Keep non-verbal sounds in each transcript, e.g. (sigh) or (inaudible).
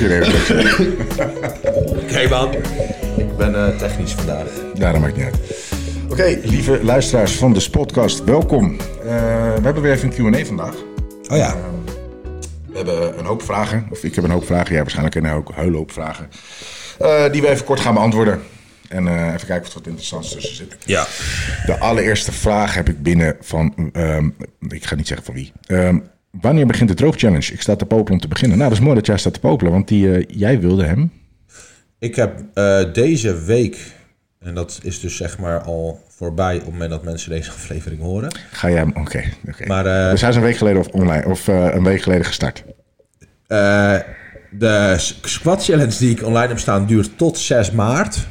koffie nemen. Oké man. Ik ben eh, technisch vandaag. Ja, dat maakt niet uit. Oké, lieve luisteraars van de podcast, welkom. Eh, we hebben weer even een Q&A vandaag. Oh ja. We hebben een hoop vragen, of ik heb een hoop vragen. Jij waarschijnlijk een hoop, hele hoop vragen. eh, die we even kort gaan beantwoorden. En eh, even kijken of er wat interessants tussen zit. Ja. De allereerste vraag heb ik binnen van, ehm, ik ga niet zeggen van wie. Ehm, wanneer begint de droogchallenge? Ik sta te popelen om te beginnen. Nou, dat is mooi dat jij staat te popelen, want die, eh, jij wilde hem. Ik heb eh, deze week, en dat is dus zeg maar al voorbij op het moment dat mensen deze (laughs) aflevering horen. Ga jij hem, oké. oké. Maar eh, Dus hij is een week geleden of online, of een week geleden gestart. de squat challenge die ik online heb staan duurt tot 6 maart.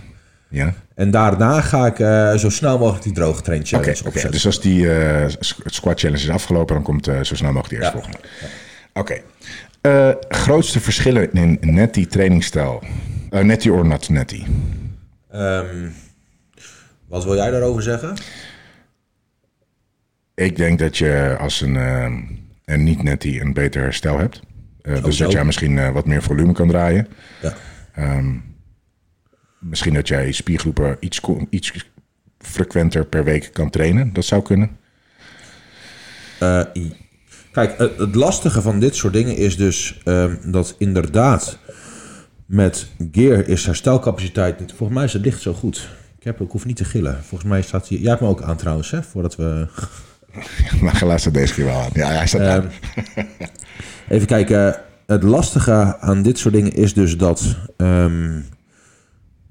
Ja. En daarna ga ik eh, zo snel mogelijk die droge train challenge opzetten. dus als die s- squat challenge is afgelopen, dan komt eh, zo snel mogelijk die eerste Ja. volgende. Oké. Grootste verschillen in netty trainingsstijl? Netty or not netty? Ehm, wat wil jij daarover zeggen? Ik denk dat je als een, een niet netty een beter herstel hebt. Eh, dus dat jij misschien wat meer volume kan draaien. Ja. Misschien dat jij spiergroepen iets, iets frequenter per week kan trainen. Dat zou kunnen. Eh, kijk, het, lastige van dit soort dingen is dus ehm, dat inderdaad met gear is herstelcapaciteit niet. Volgens mij is het licht zo goed. Ik, heb, ik hoef niet te gillen. Volgens mij staat hier. Jij hebt me ook aan trouwens, hè? Voordat we. (laughs) Maar geluid staat deze keer wel aan. Ja, hij staat aan. Even kijken. Het lastige aan dit soort dingen is dus dat ehm,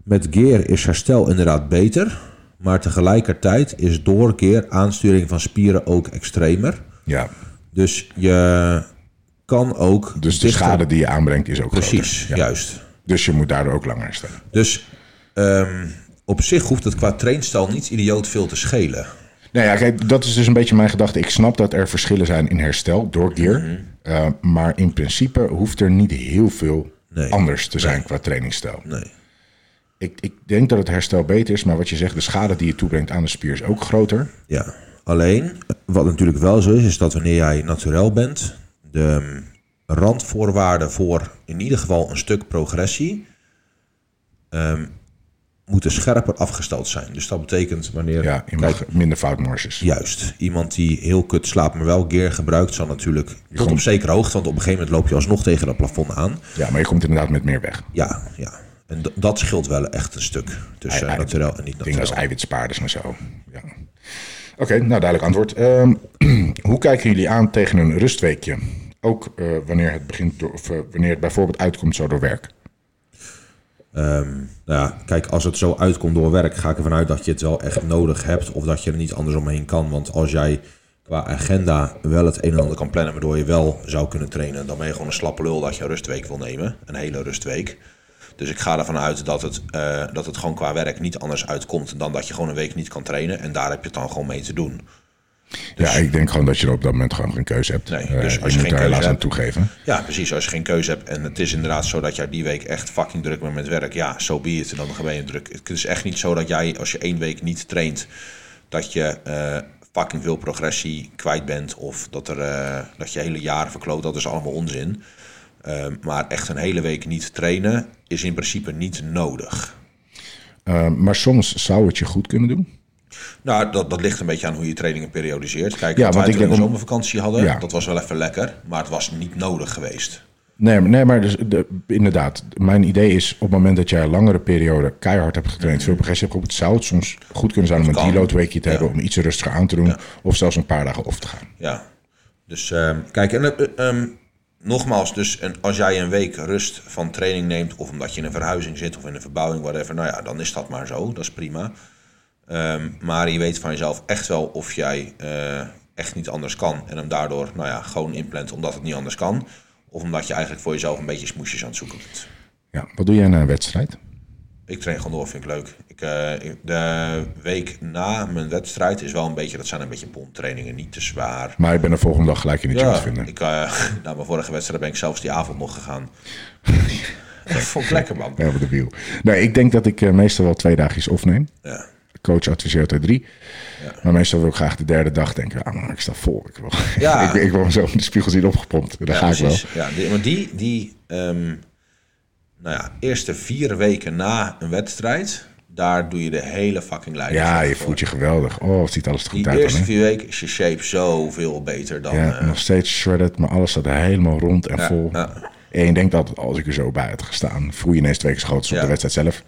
met gear is herstel inderdaad beter. Maar tegelijkertijd is door gear aansturing van spieren ook extremer. Ja, Dus je kan ook. dus de schade die je aanbrengt is ook Precies, groter. Ja. juist. Dus je moet daardoor ook langer herstellen. Dus ehm, op zich hoeft het qua trainstijl niet idioot veel te schelen. Nou ja, kijk, dat is dus een beetje mijn gedachte. Ik snap dat er verschillen zijn in herstel door gear. Mhm. Eh, maar in principe hoeft er niet heel veel Nee. anders te zijn qua trainingsstijl. Nee. Ik, ik denk dat het herstel beter is, maar wat je zegt, de schade die je toebrengt aan de spier is ook groter. Ja. Alleen, wat natuurlijk wel zo is, is dat wanneer jij naturel bent, de mm, randvoorwaarden voor in ieder geval een stuk progressie ehm, moeten scherper afgesteld zijn. Dus dat betekent wanneer. Ja, je kijk, minder foutmarges. Juist. Iemand die heel kut slaapt, maar wel gear gebruikt, zal natuurlijk tot op zekere hoogte, want op een gegeven moment loop je alsnog tegen dat plafond aan. Ja, maar je komt inderdaad met meer weg. Ja, ja. En dat scheelt wel echt een stuk tussen Ei- naturel en niet Dingen als eiwitspaarders en zo. Ja. Oké, nou duidelijk antwoord. Ehm, (clears throat) hoe kijken jullie aan tegen een rustweekje? Ook eh, wanneer het begint door, of eh, wanneer het bijvoorbeeld uitkomt zo door werk. Ehm, nou ja, kijk, als het zo uitkomt door werk, ga ik ervan uit dat je het wel echt nodig hebt of dat je er niet anders omheen kan. Want als jij qua agenda wel het een en ander kan plannen waardoor je wel zou kunnen trainen, dan ben je gewoon een slappe lul dat je een rustweek wil nemen. Een hele rustweek. Dus ik ga ervan uit dat het, eh, dat het gewoon qua werk niet anders uitkomt dan dat je gewoon een week niet kan trainen. En daar heb je het dan gewoon mee te doen. ja, ik denk gewoon dat je er op dat moment gewoon geen keuze hebt. Nee, Eh, dus als je je moet helaas aan toegeven. Ja, precies. Als je geen keuze hebt en het is inderdaad zo dat jij die week echt fucking druk bent met werk, ja, zo be it. Dan ben je druk. Het is echt niet zo dat jij, als je één week niet traint, dat je eh, fucking veel progressie kwijt bent of dat, er, dat je hele jaren verkloot. Dat is allemaal onzin. Ehm, maar echt een hele week niet trainen is in principe niet nodig. Eh, maar soms zou het je goed kunnen doen. Nou, dat, dat ligt een beetje aan hoe je trainingen periodiseert. Kijk, Ja, wat wij ik toen de zomervakantie hadden, Ja. dat was wel even lekker. Maar het was niet nodig geweest. Nee, maar, nee, maar dus, de, inderdaad. Mijn idee is op het moment dat jij een langere periode keihard hebt getraind, veel progressie hebt zou het soms goed kunnen zijn om een deload weekje te Ja. hebben, om iets rustiger aan te doen, of zelfs een paar dagen off te gaan. Ja, dus ehm, kijk, en ehm, nogmaals, dus en als jij een week rust van training neemt, of omdat je in een verhuizing zit of in een verbouwing, whatever, nou ja, dan is dat maar zo, dat is prima. Ehm, maar je weet van jezelf echt wel of jij eh, echt niet anders kan en hem daardoor, nou ja, gewoon inplant omdat het niet anders kan, of omdat je eigenlijk voor jezelf een beetje smoesjes aan het zoeken bent. Ja, wat doe jij na een wedstrijd? Ik train gewoon door, vind ik leuk. Ik, eh, de week na mijn wedstrijd is wel een beetje, dat zijn een beetje pomptrainingen, niet te zwaar. Maar ik ben de volgende dag gelijk in de gym te Ja, vinden. ik, eh, (laughs) na mijn vorige wedstrijd ben ik zelfs die avond nog gegaan. (laughs) Vond ik lekker, man. Ja, de wiel. Nee, ik denk dat ik eh, meestal wel twee dagjes opneem. Ja. Coach adviseert er drie. Maar meestal wil ik graag de derde dag denken, ah, maar ik sta vol. Ik wil, (laughs) Ja. ik, ik wil mezelf in de spiegel zien opgepompt. Daar Ja, ga ik wel. Ja, die, maar die, die, ehm, nou ja, eerste vier weken na een wedstrijd, daar doe je de hele fucking leiding. Ja, je voelt je geweldig. Oh, het ziet alles er goed Die uit dan, eerste vier weken is je shape zoveel beter dan... Ja, eh, nog steeds shredded, maar alles staat helemaal rond en vol. ja. En je denkt dat als ik er zo bij had gestaan, voel je ineens twee keer groter op de wedstrijd zelf.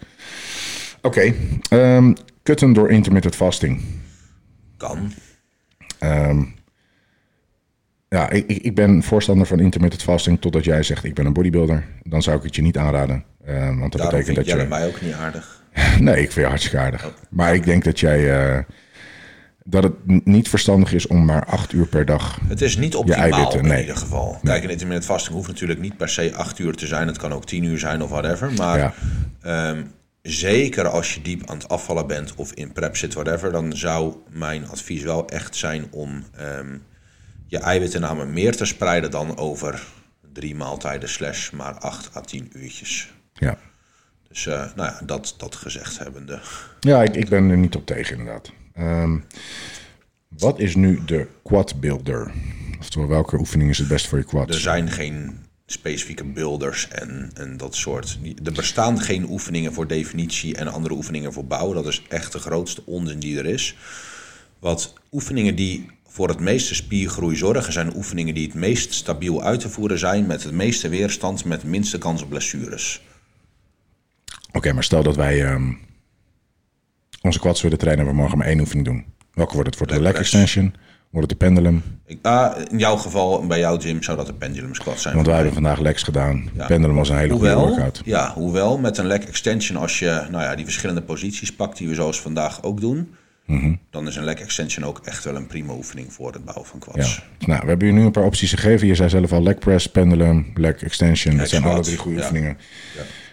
Oké, ehm, kutten door intermittent fasting. kan. Ehm, ja, ik, ik, ben voorstander van intermittent fasting totdat jij zegt ik ben een bodybuilder. Dan zou ik het je niet aanraden. Ehm, want dat Daarom betekent vind dat jij je... mij ook niet aardig. (laughs) Nee, ik vind je hartstikke aardig. Maar ik denk dat jij... eh, dat het niet verstandig is om maar acht uur per dag... Het is niet optimaal eiwitten, in nee. ieder geval. Kijk, een intermittent fasting hoeft natuurlijk niet per se acht uur te zijn. Het kan ook tien uur zijn of whatever. Maar Ja. ehm, zeker als je diep aan het afvallen bent of in prep zit, whatever... dan zou mijn advies wel echt zijn om ehm, je eiwittennamen meer te spreiden... dan over drie maaltijden slash maar acht à tien uurtjes. Ja, Dus eh, nou ja, dat, dat gezegd hebbende. ja ik, ik ben er niet op tegen inderdaad. Ehm, wat is nu de quad builder? Oftewel, welke oefening is het best voor je Er quads? zijn geen specifieke builders en, en dat soort. Er bestaan geen oefeningen voor definitie en andere oefeningen voor bouwen. Dat is echt de grootste onzin die er is. Wat oefeningen die voor het meeste spiergroei zorgen, zijn oefeningen die het meest stabiel uit te voeren zijn, met het meeste weerstand, met de minste kans op blessures. Oké, maar stel dat wij ehm, onze quads willen trainen... en we morgen maar één oefening doen. Welke wordt het? Wordt het de leg extension? Wordt het de pendulum? Ik, ah, in jouw geval, bij jouw gym, zou dat een pendulum squat zijn. Want wij hebben vandaag legs gedaan. Ja. Pendulum was een hele goede workout. ja, hoewel met een leg extension, als je nou ja, die verschillende posities pakt, die we zoals vandaag ook doen, Mhm. dan is een leg extension ook echt wel een prima oefening voor het bouwen van Ja. quads. Nou, we hebben je nu een paar opties gegeven. Je zei zelf al leg press, pendulum, leg extension. Dat zijn squat, alle drie goede ja. oefeningen.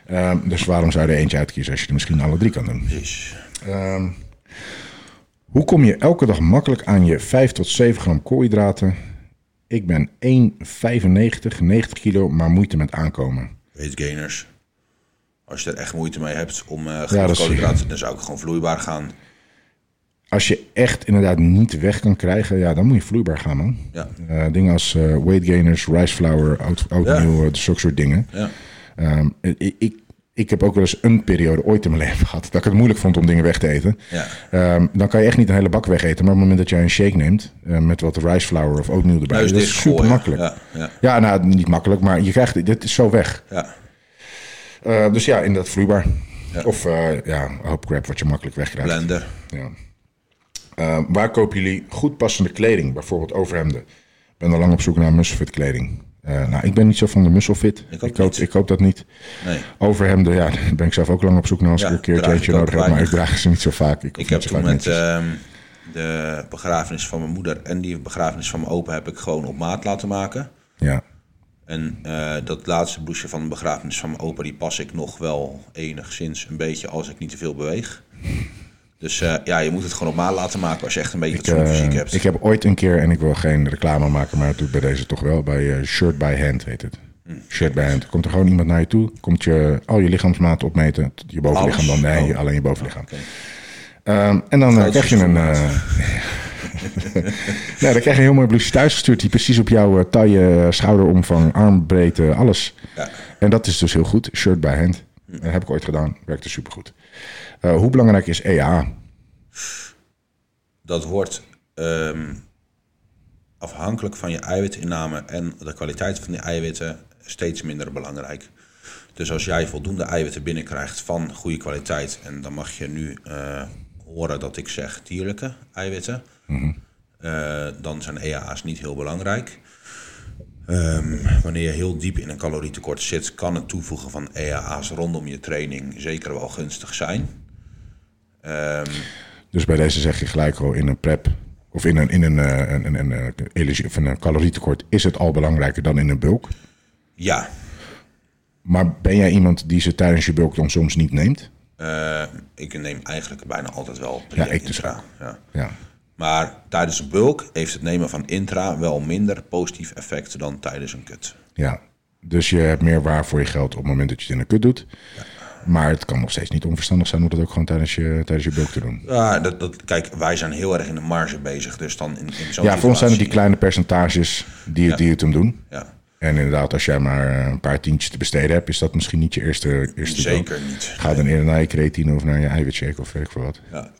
Ehm, dus waarom zou je er eentje uitkiezen als je er misschien alle drie kan doen? Precies. Hoe kom je elke dag makkelijk aan je 5 tot 7 gram koolhydraten? Ik ben 1,95, 90 kilo, maar moeite met aankomen. Weight gainers. Als je er echt moeite mee hebt om uh, koolhydraten, dan zou ik gewoon vloeibaar gaan. Als je echt inderdaad niet weg kan krijgen, ja, dan moet je vloeibaar gaan, man. Ja. Eh, dingen als eh, weight gainers, rice flour, oat, oatmeal, eh, zulke soort dingen. Ja. Ehm, ik, ik, ik heb ook wel eens een periode ooit in mijn (laughs) leven gehad dat ik het moeilijk vond om dingen weg te eten. Ja. Ehm, dan kan je echt niet een hele bak wegeten. Maar op het moment dat jij een shake neemt met wat rice flour of oatmeal erbij, dat is super makkelijk. Ja, ja, Ja, nou, niet makkelijk, maar je krijgt dit is zo weg. ja. Dus ja, inderdaad vloeibaar. Of ja, hoop crap wat je makkelijk wegkrijgt. Blender. Ja. Eh, waar kopen jullie goed passende kleding? Bijvoorbeeld overhemden. Ik ben al lang op zoek naar musclefit kleding. Eh, nou, ik ben niet zo van de musclefit. Ik ik, niet. ik dat niet. Nee. Overhemden, ja, (laughs) daar ben ik zelf ook lang op zoek naar als Ja, ik een eentje ook nodig heb. Maar ik draag ze niet zo vaak. Ik, heb toen met ehm, de begrafenis van mijn moeder en die begrafenis van mijn opa heb ik gewoon op maat laten maken. ja. En eh, dat laatste bloesje van de begrafenis van mijn opa, die pas ik nog wel enigszins een beetje als ik niet te veel beweeg. Dus eh, ja, je moet het gewoon op maat laten maken als je echt een beetje Ik, fatsoenlijk eh, fysiek hebt. ik heb ooit een keer, en ik wil geen reclame maken, maar dat doe ik bij deze toch wel, bij eh, Shirt by Hand heet het. Hm. Shirt by Hand. Komt er gewoon iemand naar je toe, komt je al je lichaamsmaat opmeten, je bovenlichaam dan, nee, Oh. alleen je bovenlichaam. Oké. Ehm, en dan krijg je een. (laughs) nee, dan krijg je een heel mooi bloesje thuisgestuurd die precies op jouw taille, schouderomvang, armbreedte, alles. Ja. En dat is dus heel goed. Shirt by hand. Dat heb ik ooit gedaan. Werkte supergoed. Eh hoe belangrijk is EA? Dat wordt ehm, afhankelijk van je eiwitinname en de kwaliteit van die eiwitten steeds minder belangrijk. Dus als jij voldoende eiwitten binnenkrijgt van goede kwaliteit, en dan mag je nu eh, horen dat ik zeg dierlijke eiwitten, eh, dan zijn EA's niet heel belangrijk. Ehm, wanneer je heel diep in een calorietekort zit, kan het toevoegen van EA's rondom je training zeker wel gunstig zijn. Ehm, Dus bij deze zeg je gelijk al in een prep of in een, in een, eh, een, een, een, eh, energie- of een calorietekort is het al belangrijker dan in een bulk. ja, Maar ben jij iemand die ze tijdens je bulk dan soms niet neemt? Eh, ik neem eigenlijk bijna altijd wel Ja, ik dus intra. Ja. Ja. Maar tijdens een bulk heeft het nemen van intra wel minder positief effect dan tijdens een kut. ja. Dus je hebt meer waar voor je geld op het moment dat je het in een kut doet. Maar het kan nog steeds niet onverstandig zijn om dat ook gewoon tijdens je, tijdens je bulk te doen. Ja, dat, dat, kijk, wij zijn heel erg in de marge bezig. Dus dan in, in zo'n Ja, voor ons zijn het die kleine percentages die, het- die het hem doen. Ja. En inderdaad, als jij maar eh, een paar tientjes te besteden hebt, is dat misschien niet je eerste, eerste doel. Zeker niet. Ga dan eerder naar je creatine of naar je eiwitshake of weet ik veel wat. Ja.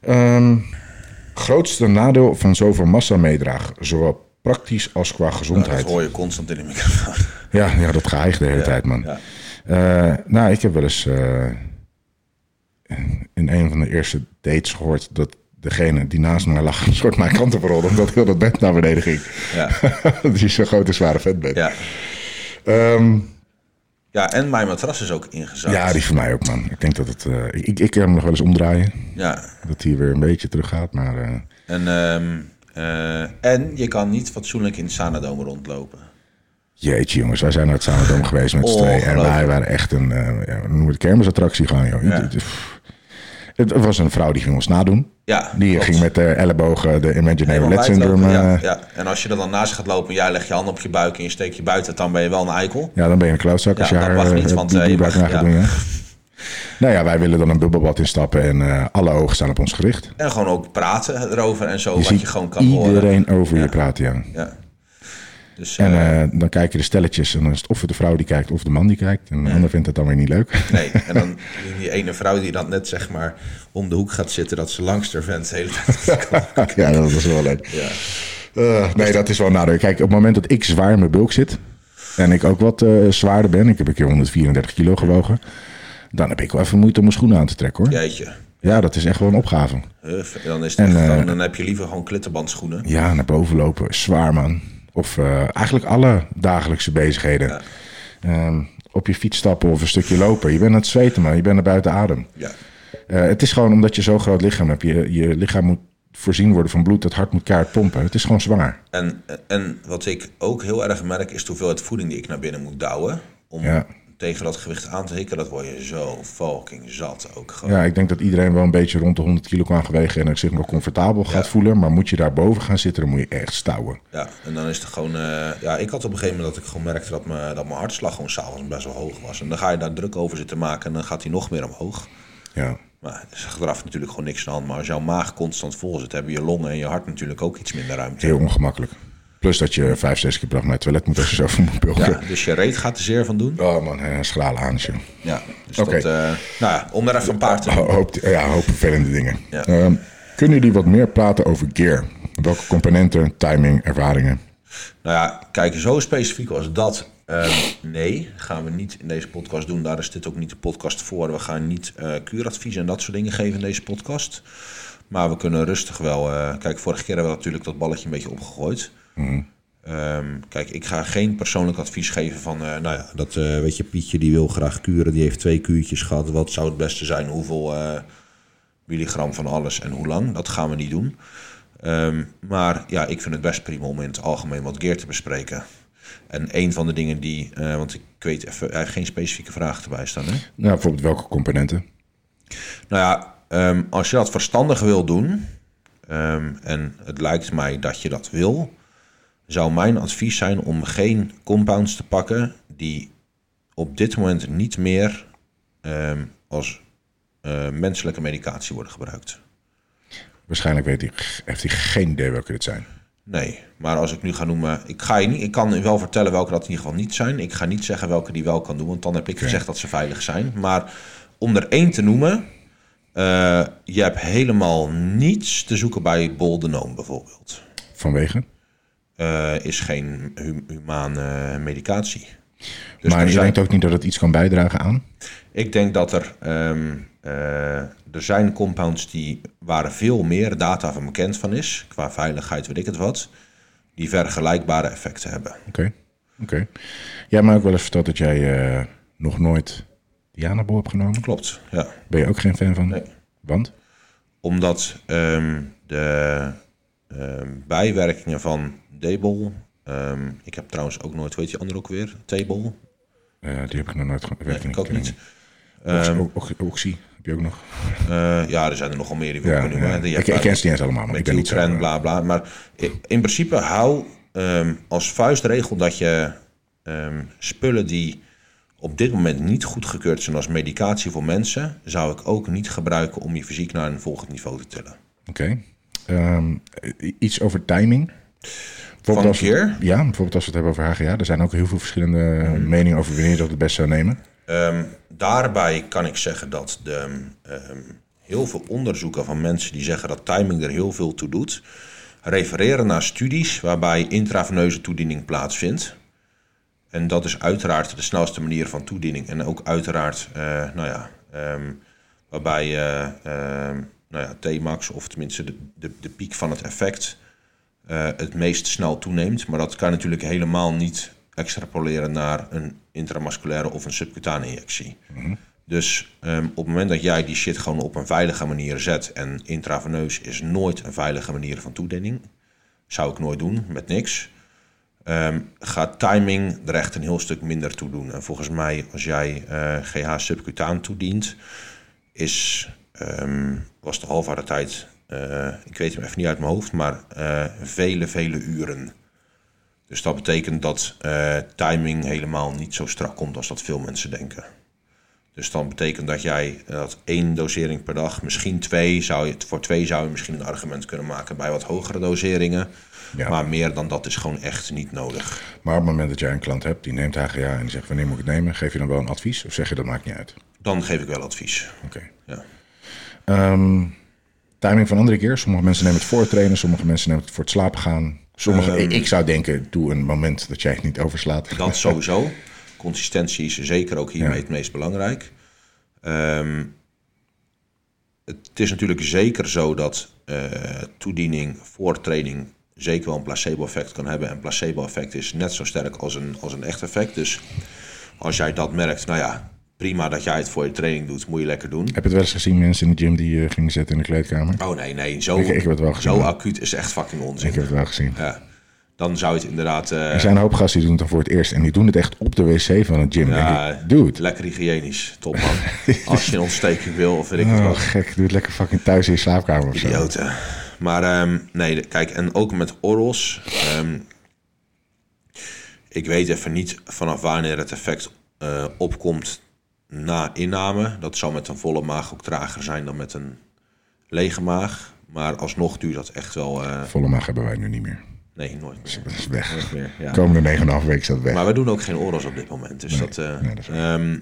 Ehm, grootste nadeel van zoveel massa meedragen, zowel praktisch als qua Nou, gezondheid. dat hoor je constant in de microfoon. Ja, ja, dat geëigd de hele tijd, man. Ja. Eh, nou, ik heb wel eens eh, in een van de eerste dates gehoord dat degene die naast me lag (laughs) een soort mijn kant op rolde, omdat heel dat bed naar beneden ging. Ja. (laughs) dat is zo'n grote, zware vetbed. Ja. Ehm, ja, en mijn matras is ook ingezakt. ja, die voor mij ook, man. Ik denk dat het... eh, ik, ik kan hem nog wel eens omdraaien, Ja. dat hij weer een beetje terug gaat, maar... En, ehm, eh, en je kan niet fatsoenlijk in het Sanadome rondlopen. Jeetje jongens, wij zijn naar het Sanadome geweest met z'n tweeën. En wij waren echt een, ja, we noemen het kermisattractie gewoon, joh. Ja. Het, was een vrouw die ging ons nadoen. Ja, Die klopt. ging met de ellebogen de Imaginary Lead Syndrome. lopen, eh, ja, ja. En als je er dan naast gaat lopen en jij legt je hand op je buik en je steekt je buiten, dan ben je wel een eikel. Ja, dan ben je een klootzak als Ja, je dat haar niet, eh, want, die je buik mag- na gaat ja. doen. Ja. Nou ja, wij willen dan een bubbelbad instappen en alle ogen staan op ons gericht. En gewoon ook praten erover en zo, Je wat ziet je gewoon kan horen. iedereen over je praten, ja. Ja. Dus, En eh, dan kijken de stelletjes en dan is het of het de vrouw die kijkt of de man die kijkt. En de ander vindt het dan weer niet leuk. nee, en dan die ene vrouw die dan net zeg maar om de hoek gaat zitten, dat ze langs de vent de hele tijd (laughs) ja, dat was wel leuk. Ja. Eh, nee, dat is wel nadeel. Kijk, op het moment dat ik zwaar in mijn bulk zit... en ik ook wat zwaarder ben... ik heb een keer 134 kilo gewogen... dan heb ik wel even moeite om mijn schoenen aan te trekken, hoor. Ja, Jeetje. dat is echt wel een opgave. Huff, dan, is het En, echt gewoon, dan heb je liever gewoon klittenbandschoenen. Ja, naar boven lopen, is zwaar, man. Of eh, eigenlijk alle dagelijkse bezigheden. Ja. Ehm, op je fiets stappen of een stukje lopen. Je bent aan het zweten, man. Je bent er buiten adem. Ja. Eh, het is gewoon omdat je zo'n groot lichaam hebt. Je, je lichaam moet voorzien worden van bloed. Het hart moet kaart pompen. Het is gewoon zwaar. En, en wat ik ook heel erg merk, is de hoeveelheid voeding die ik naar binnen moet douwen. Om Ja. Tegen dat gewicht aan te hikken, dat word je zo fucking zat ook gewoon. Ja, ik denk dat iedereen wel een beetje rond de 100 kilo kan gewegen en zich nog comfortabel gaat voelen. Maar moet je daar boven gaan zitten, dan moet je echt stouwen. Ja, en dan is het gewoon... eh, ja, ik had op een gegeven moment dat ik gewoon merkte dat, me, dat mijn hartslag gewoon s'avonds best wel hoog was. En dan ga je daar druk over zitten maken en dan gaat hij nog meer omhoog. Ja. Maar er is achteraf natuurlijk gewoon niks aan de hand. Maar als jouw maag constant vol zit, hebben je longen en je hart natuurlijk ook iets minder ruimte. Heel ongemakkelijk. Plus dat je vijf, zes keer per dag naar het toilet moet als je moet bulken. Ja, dus je reet gaat er zeer van doen. Oh man, een schrale aansje. Ja, dus dat... eh, nou ja, om er even een paar te Ho- Hoop, ja, hoop vervelende dingen. Ja. Ehm, kunnen jullie wat meer praten over gear? Welke componenten, timing, ervaringen? Nou ja, kijk, zo specifiek als dat. ehm, nee, gaan we niet in deze podcast doen. Daar is dit ook niet de podcast voor. We gaan niet kuuradvies en dat soort dingen geven in deze podcast. Maar we kunnen rustig wel. eh, kijk, vorige keer hebben we natuurlijk dat balletje een beetje opgegooid. Ehm, kijk, ik ga geen persoonlijk advies geven van. eh, nou ja, dat eh, weet je, Pietje die wil graag kuren. Die heeft twee kuurtjes gehad. Wat zou het beste zijn? Hoeveel eh, milligram van alles en hoe lang? Dat gaan we niet doen. Ehm, maar ja, ik vind het best prima om in het algemeen wat gear te bespreken. En een van de dingen die, want ik weet even, hij heeft geen specifieke vraag erbij staan. Hè? Nou, bijvoorbeeld welke componenten? Nou ja, ehm, als je dat verstandig wil doen, en het lijkt mij dat je dat wil, zou mijn advies zijn om geen compounds te pakken die op dit moment niet meer ehm, als eh, menselijke medicatie worden gebruikt. Waarschijnlijk weet hij, heeft hij geen idee welke dit zijn. Nee, maar als ik nu ga noemen, ik, ga je niet, ik kan wel vertellen welke dat in ieder geval niet zijn. Ik ga niet zeggen welke die wel kan doen, want dan heb ik gezegd dat ze veilig zijn. Maar om er één te noemen, eh, je hebt helemaal niets te zoeken bij Boldenone bijvoorbeeld. Vanwege? Eh, is geen hu humane medicatie. Dus maar je zijn- denkt ook niet dat het iets kan bijdragen aan? Ik denk dat er, ehm, eh, er zijn compounds die, waar veel meer data van bekend van is, qua veiligheid, weet ik het wat, die vergelijkbare effecten hebben. Oké. Oké. Jij hebt mij ook wel eens verteld dat jij eh, nog nooit Dianabol hebt genomen. Klopt, ja. Ben je ook geen fan van? Nee. Want? Omdat ehm, de ehm, bijwerkingen van Debol, ehm, ik heb trouwens ook nooit, weet je andere ook weer? Table? Eh, die heb ik nog nooit ge- weet Nee, ik ook niet. Oxy, o- oxy, heb je ook nog? Eh, ja, er zijn er nogal meer die we Ja, kunnen noemen. ja. Ik, ken ze niet eens allemaal, maar ik ben niet. Trend, bla bla. Maar in principe hou ehm, als vuistregel dat je ehm, spullen die op dit moment niet goedgekeurd zijn als medicatie voor mensen, zou ik ook niet gebruiken om je fysiek naar een volgend niveau te tillen. Oké. Iets over timing. Van een keer? Ja, bijvoorbeeld als we het hebben over HGA. Er zijn ook heel veel verschillende Mhm. meningen over wanneer je dat het best zou nemen. Ehm, daarbij kan ik zeggen dat de, ehm, heel veel onderzoeken van mensen die zeggen dat timing er heel veel toe doet, refereren naar studies waarbij intraveneuze toediening plaatsvindt. En dat is uiteraard de snelste manier van toediening. En ook uiteraard, eh, nou ja, ehm, waarbij ehm, nou ja, T-max, of tenminste de, de, de piek van het effect, eh, het meest snel toeneemt. Maar dat kan natuurlijk helemaal niet extrapoleren naar een intramusculaire of een subcutane injectie. Dus ehm, op het moment dat jij die shit gewoon op een veilige manier zet, en intraveneus is nooit een veilige manier van toediening, zou ik nooit doen met niks. Ehm, gaat timing er echt een heel stuk minder toe doen. En volgens mij, als jij eh, GH subcutaan toedient, is, ehm, was de halfwaardetijd, eh ik weet hem even niet uit mijn hoofd, maar eh, vele, vele uren. Dus dat betekent dat eh, timing helemaal niet zo strak komt als dat veel mensen denken. Dus dan betekent dat jij eh, dat één dosering per dag, misschien twee, zou je, voor twee zou je misschien een argument kunnen maken bij wat hogere doseringen. Ja. Maar meer dan dat is gewoon echt niet nodig. Maar op het moment dat jij een klant hebt die neemt HGA en die zegt wanneer moet ik het nemen, geef je dan wel een advies of zeg je dat maakt niet uit? Dan geef ik wel advies. Oké. Ja. Ehm, timing van andere keer. Sommige mensen nemen het voor het trainen, sommige mensen nemen het voor het slapen gaan. Sommige, Ehm. ik zou denken, doe een moment dat jij het niet overslaat. Dat (laughs) sowieso. Consistentie is zeker ook hiermee het meest belangrijk. Ehm, het is natuurlijk zeker zo dat eh, toediening voor training zeker wel een placebo-effect kan hebben. En placebo-effect is net zo sterk als een, als een echt effect. Dus als jij dat merkt, nou ja, prima dat jij het voor je training doet, moet je lekker doen. Heb je het wel eens gezien, mensen in de gym die eh, gingen zitten in de kleedkamer? Oh nee, nee, zo, Ik- ik heb het wel gezien, zo acuut is echt fucking onzin. Ik heb het wel gezien. Ja. Dan zou je het inderdaad... eh, Er zijn een hoop gasten die doen het dan voor het eerst en die doen het echt op de wc van het gym. Ja, Denk ik, Dude, Lekker hygiënisch, top man. (laughs) Als je een ontsteking wil of weet ik het oh, wat. gek, doe het lekker fucking thuis in je slaapkamer of zo. Idioten. Maar ehm, nee, kijk, en ook met orals. ehm, ik weet even niet vanaf wanneer het effect eh, opkomt na inname. Dat zal met een volle maag ook trager zijn dan met een lege maag. Maar alsnog duurt dat echt wel... eh, Volle maag hebben wij nu niet meer. nee, nooit meer. Dat is weg. Nooit meer, ja. Komende 9,5 weken is dat weg. Maar we doen ook geen orals op dit moment. Dus, dat, eh, nee, dat ehm,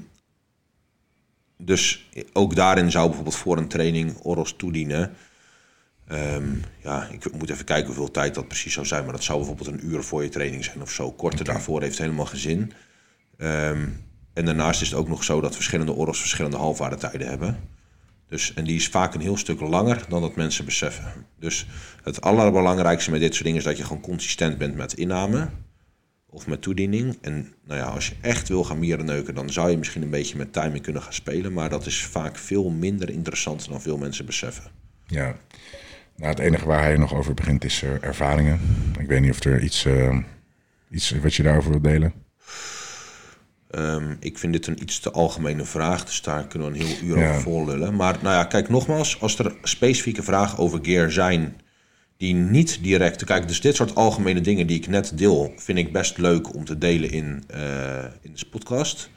dus ook daarin zou bijvoorbeeld voor een training orals toedienen. Ehm, ja, ik moet even kijken hoeveel tijd dat precies zou zijn. Maar dat zou bijvoorbeeld een uur voor je training zijn of zo. Korter daarvoor heeft helemaal geen zin. Ehm, en daarnaast is het ook nog zo dat verschillende orals verschillende halfwaardetijden hebben. Dus, en die is vaak een heel stuk langer dan dat mensen beseffen. Dus het allerbelangrijkste met dit soort dingen is dat je gewoon consistent bent met inname of met toediening. En nou ja, als je echt wil gaan mierenneuken, dan zou je misschien een beetje met timing kunnen gaan spelen. Maar dat is vaak veel minder interessant dan veel mensen beseffen. Ja. Nou, het enige waar hij nog over begint is eh, ervaringen. Ik weet niet of er iets, eh, iets wat je daarover wilt delen. Ehm, ik vind dit een iets te algemene vraag, dus daar kunnen we een heel uur Ja. over voorlullen. Maar nou ja, kijk nogmaals, als er specifieke vragen over gear zijn die niet direct... Kijk, dus dit soort algemene dingen die ik net deel, vind ik best leuk om te delen in, eh in de podcast.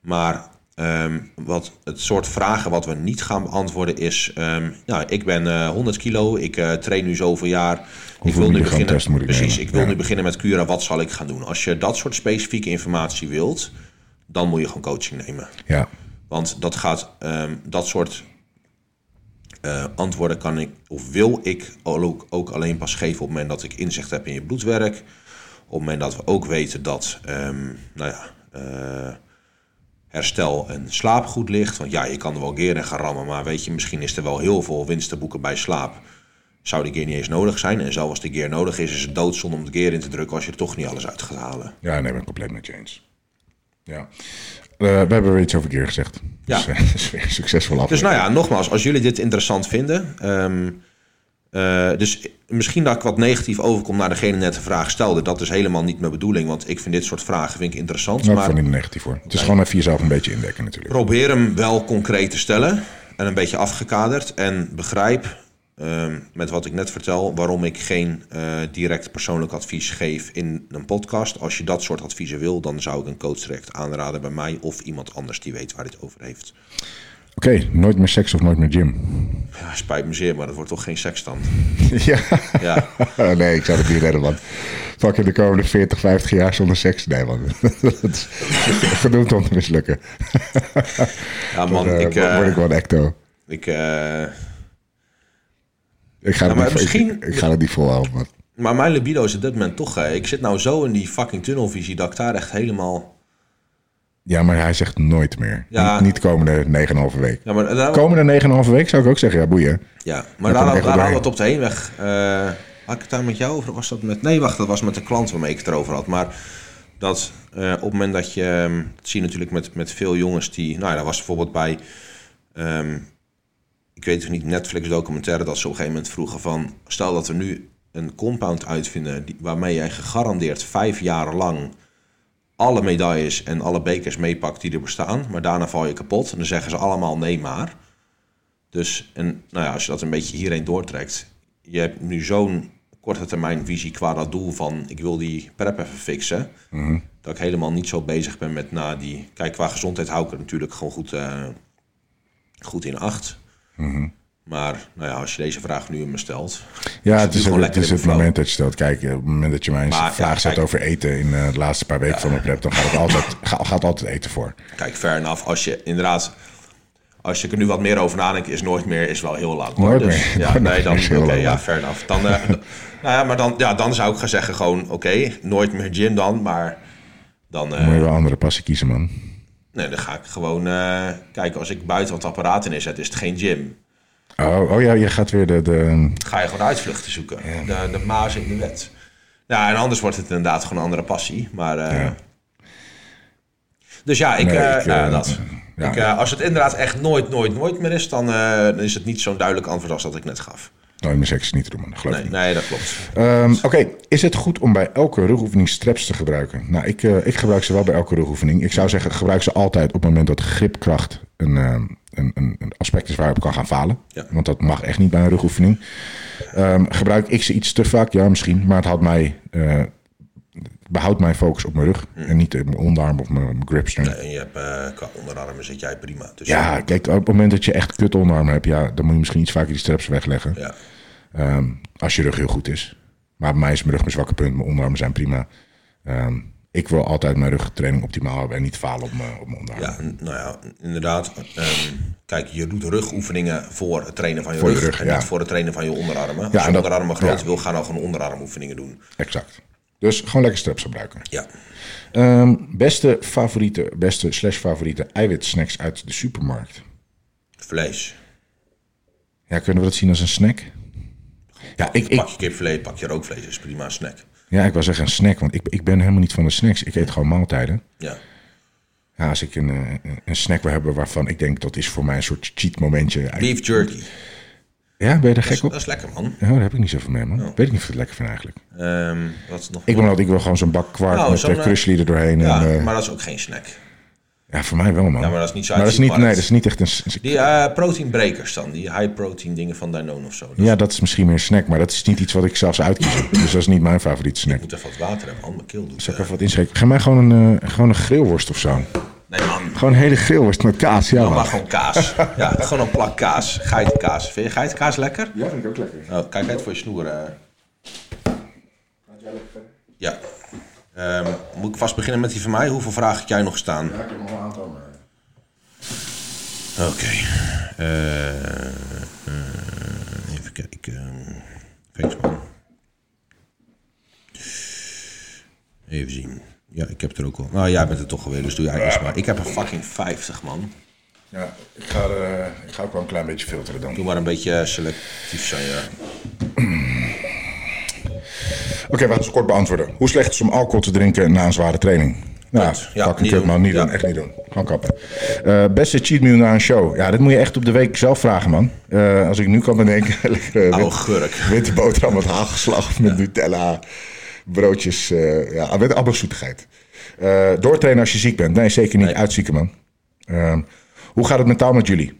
Maar ehm, wat het soort vragen wat we niet gaan beantwoorden is... ehm, nou, ik ben eh 100 kilo, ik eh, train nu zoveel jaar. ik wil nu beginnen, test moet ik precies, nemen? ik wil Ja. nu beginnen met Cura, wat zal ik gaan doen? Als je dat soort specifieke informatie wilt, dan moet je gewoon coaching nemen. Ja, Want dat gaat, ehm, dat soort eh, antwoorden kan ik, of wil ik ook, ook alleen pas geven op het moment dat ik inzicht heb in je bloedwerk. Op het moment dat we ook weten dat, nou ja, herstel en slaap goed ligt. Want ja, je kan er wel gear in gaan rammen, maar weet je, misschien is er wel heel veel winst te boeken bij slaap. Zou die gear niet eens nodig zijn? En zelfs als de gear nodig is, is het doodzonde om de gear in te drukken als je er toch niet alles uit gaat halen. ja nee, ben ik compleet met je eens. Ja. Eh, we hebben weer iets over keer gezegd. Ja. Dus, eh, (laughs) is weer succesvol Dus nou ja, nogmaals, als jullie dit interessant vinden. ehm, eh, dus misschien dat ik wat negatief overkom naar degene net de vraag stelde. Dat is helemaal niet mijn bedoeling, want ik vind dit soort vragen vind ik interessant. Nou, ik maar vond het niet negatief voor. Het is gewoon even jezelf een beetje indekken natuurlijk. probeer hem wel concreet te stellen en een beetje afgekaderd. En begrijp ehm, met wat ik net vertel waarom ik geen eh, direct persoonlijk advies geef in een podcast. Als je dat soort adviezen wil, dan zou ik een coach direct aanraden bij mij of iemand anders die weet waar het over heeft. Oké, nooit meer seks of nooit meer gym. Ja, spijt me zeer, maar dat wordt toch geen seks dan. (laughs) ja. Ja, (laughs) nee, ik zou het niet redden, man. Fuck in de komende 40, 50 jaar zonder seks. Nee, man. (laughs) dat is genoemd om te mislukken. ja man, Dan, eh, ik... eh, word ik wel een ecto. ik eh, Ik ga, Ja, maar misschien- ik, ik ga het niet volhouden, man. maar mijn libido is op dit moment toch... eh, ik zit nou zo in die fucking tunnelvisie dat ik daar echt helemaal... Ja, maar hij zegt nooit meer. Ja. Niet, niet komende 9,5 week. Ja, maar, daar, Komende 9,5 week zou ik ook zeggen, ja, boeien. ja, maar daar, hadden we het op de heenweg... eh had ik het daar met jou over? Was dat met... Nee, wacht, dat was met de klant waarmee ik het erover had. Maar dat eh, op het moment dat je... ehm, dat zie je natuurlijk met, met veel jongens die... Nou, ja, daar was bijvoorbeeld bij... ehm, ik weet het niet, Netflix documentaire... dat ze op een gegeven moment vroegen van... Stel dat we nu een compound uitvinden... Die, waarmee jij gegarandeerd vijf jaar lang... alle medailles en alle bekers meepakt die er bestaan... maar daarna val je kapot. En dan zeggen ze allemaal nee maar... Dus, en nou ja, als je dat een beetje hierheen doortrekt, je hebt nu zo'n korte termijn visie qua dat doel van ik wil die prep even fixen. Dat ik helemaal niet zo bezig ben met na die. Kijk, qua gezondheid hou ik er natuurlijk gewoon goed, eh, goed in acht. Maar nou ja, als je deze vraag nu me stelt. Ja, het is, het, is het moment dat je stelt. Kijk, op het moment dat je mij een Maar, ja, vraag kijk. over eten in eh, de laatste paar weken van mijn prep, dan gaat het altijd, (laughs) ga- gaat altijd eten voor. Kijk, fair enough. Als je inderdaad. Als je er nu wat meer over nadenkt, is nooit meer is wel heel lang. Nooit dus, meer. Ja, (laughs) nee, dan, oké, ja, fair enough. Dan, eh, (laughs) nou ja, maar dan, ja, dan zou ik gaan zeggen gewoon, oké, nooit meer gym dan, maar dan, eh, Moet je wel andere passie kiezen, man. nee, dan ga ik gewoon eh, kijken. Als ik buiten wat apparaten inzet, is het geen gym. Oh, oh ja, je gaat weer de... de Ga je gewoon uitvluchten zoeken. De, de maas in de wet. Ja, en anders wordt het inderdaad gewoon een andere passie. Maar, eh, Ja. Dus ja, ik, Nee, eh, ik, eh, dat. ja. Ik, als het inderdaad echt nooit, nooit, nooit meer is, dan, dan is het niet zo'n duidelijk antwoord als dat ik net gaf. Nooit meer seks niet te doen, man. Geloof Nee, ik nee dat klopt. Ehm, Oké, is het goed om bij elke rugoefening straps te gebruiken? Nou, ik, eh, ik gebruik ze wel bij elke rugoefening. Ik zou zeggen, gebruik ze altijd op het moment dat gripkracht een, ehm, een, een, een aspect is waar je op kan gaan falen. Ja. Want dat mag echt niet bij een rugoefening. Ehm, gebruik ik ze iets te vaak? Ja, misschien. Maar het houdt mij, eh, behoudt mijn focus op mijn rug. En niet op mijn onderarm of mijn, gripstring. En je hebt, eh, qua onderarmen zit jij prima. Dus Ja, kijk, op het moment dat je echt kut onderarmen hebt, ja, dan moet je misschien iets vaker die straps wegleggen. ja. Ehm, als je rug heel goed is. Maar bij mij is mijn rug mijn zwakke punt. Mijn onderarmen zijn prima. Ehm, ik wil altijd mijn rugtraining optimaal hebben en niet falen op mijn, op mijn onderarmen. Ja, nou ja, inderdaad. Ehm, kijk, je doet rugoefeningen voor het trainen van je Voor je rug, en ja. niet voor het trainen van je onderarmen. Als Ja, je dat- onderarmen groot ja. wil, ga dan gewoon onderarmoefeningen doen. Exact. Dus gewoon lekker straps gebruiken. Ja. Ehm, beste favoriete, beste slash favoriete eiwitsnacks uit de supermarkt. Vlees. Ja, kunnen we dat zien als een snack? Ja, ik, ik, Pak je kipfilet, pak je rookvlees, is prima een snack. ja, ik wil zeggen een snack, want ik, ik ben helemaal niet van de snacks. Ik eet gewoon maaltijden. Ja. Ja, als ik een, eh, een snack wil hebben waarvan ik denk dat is voor mij een soort cheat momentje. Beef jerky. Ja, ben je er gek is, op? dat is lekker, man. Ja, daar heb ik niet zoveel mee, man. Weet ik niet of ik het lekker vind eigenlijk. Ehm, wat is nog Ik wil, dat, ik wil gewoon zo'n bak kwark Nou, met zo'n, uh, eh, krusli er doorheen. Ja, en, eh, maar dat is ook geen snack. ja, voor mij wel, man. Ja, maar dat is niet zo Maar dat is niet, nee, dat is niet echt een... Die eh proteinbrekers dan, die high protein dingen van Danone of zo. Ja, dat is misschien meer een snack, maar dat is niet iets wat ik zelfs uitkies. (coughs) dus dat is niet mijn favoriete snack. Ik moet even wat water hebben, man. Mijn keel doet... Zal ik eh, even wat inschenken? Ga mij gewoon een, eh, gewoon een grillworst of zo. Nee, man. Gewoon hele grillworst met kaas, ja Dan maar gewoon kaas. Ja, gewoon een plak kaas. Geitenkaas. Vind je geitenkaas lekker? Ja, vind ik ook lekker. Oh, kijk uit voor je snoer. eh. Ja. Ehm, moet ik vast beginnen met die van mij? Hoeveel vragen heb jij nog staan? Ja, ik heb nog een aantal. Oké. Eh, eh, even kijken. Man. Even zien. Ja, ik heb het er ook al. Nou, jij bent er toch geweest, dus doe jij eens maar. Ik heb er fucking 50, man. Ja, ik ga, er, eh, ik ga ook wel een klein beetje filteren dan. Doe maar een beetje selectief zijn, ja. Oké, we gaan het kort beantwoorden. Hoe slecht is het om alcohol te drinken na een zware training? Nou. Ja, kut, doen. man. Niet Ja. doen. Echt niet doen. Gewoon kappen. Eh, beste cheat meal na een show. Ja, dit moet je echt op de week zelf vragen, man. Eh, als ik nu kan bedenken. (laughs) lekker eh, wit- gurk. witte boterham met hagelslag of met Nutella. Broodjes. eh, ja, met allemaal zoetigheid. Eh, doortrainen als je ziek bent. Nee, zeker niet. Nee. Uitzieken, man. Ehm, hoe gaat het mentaal met jullie?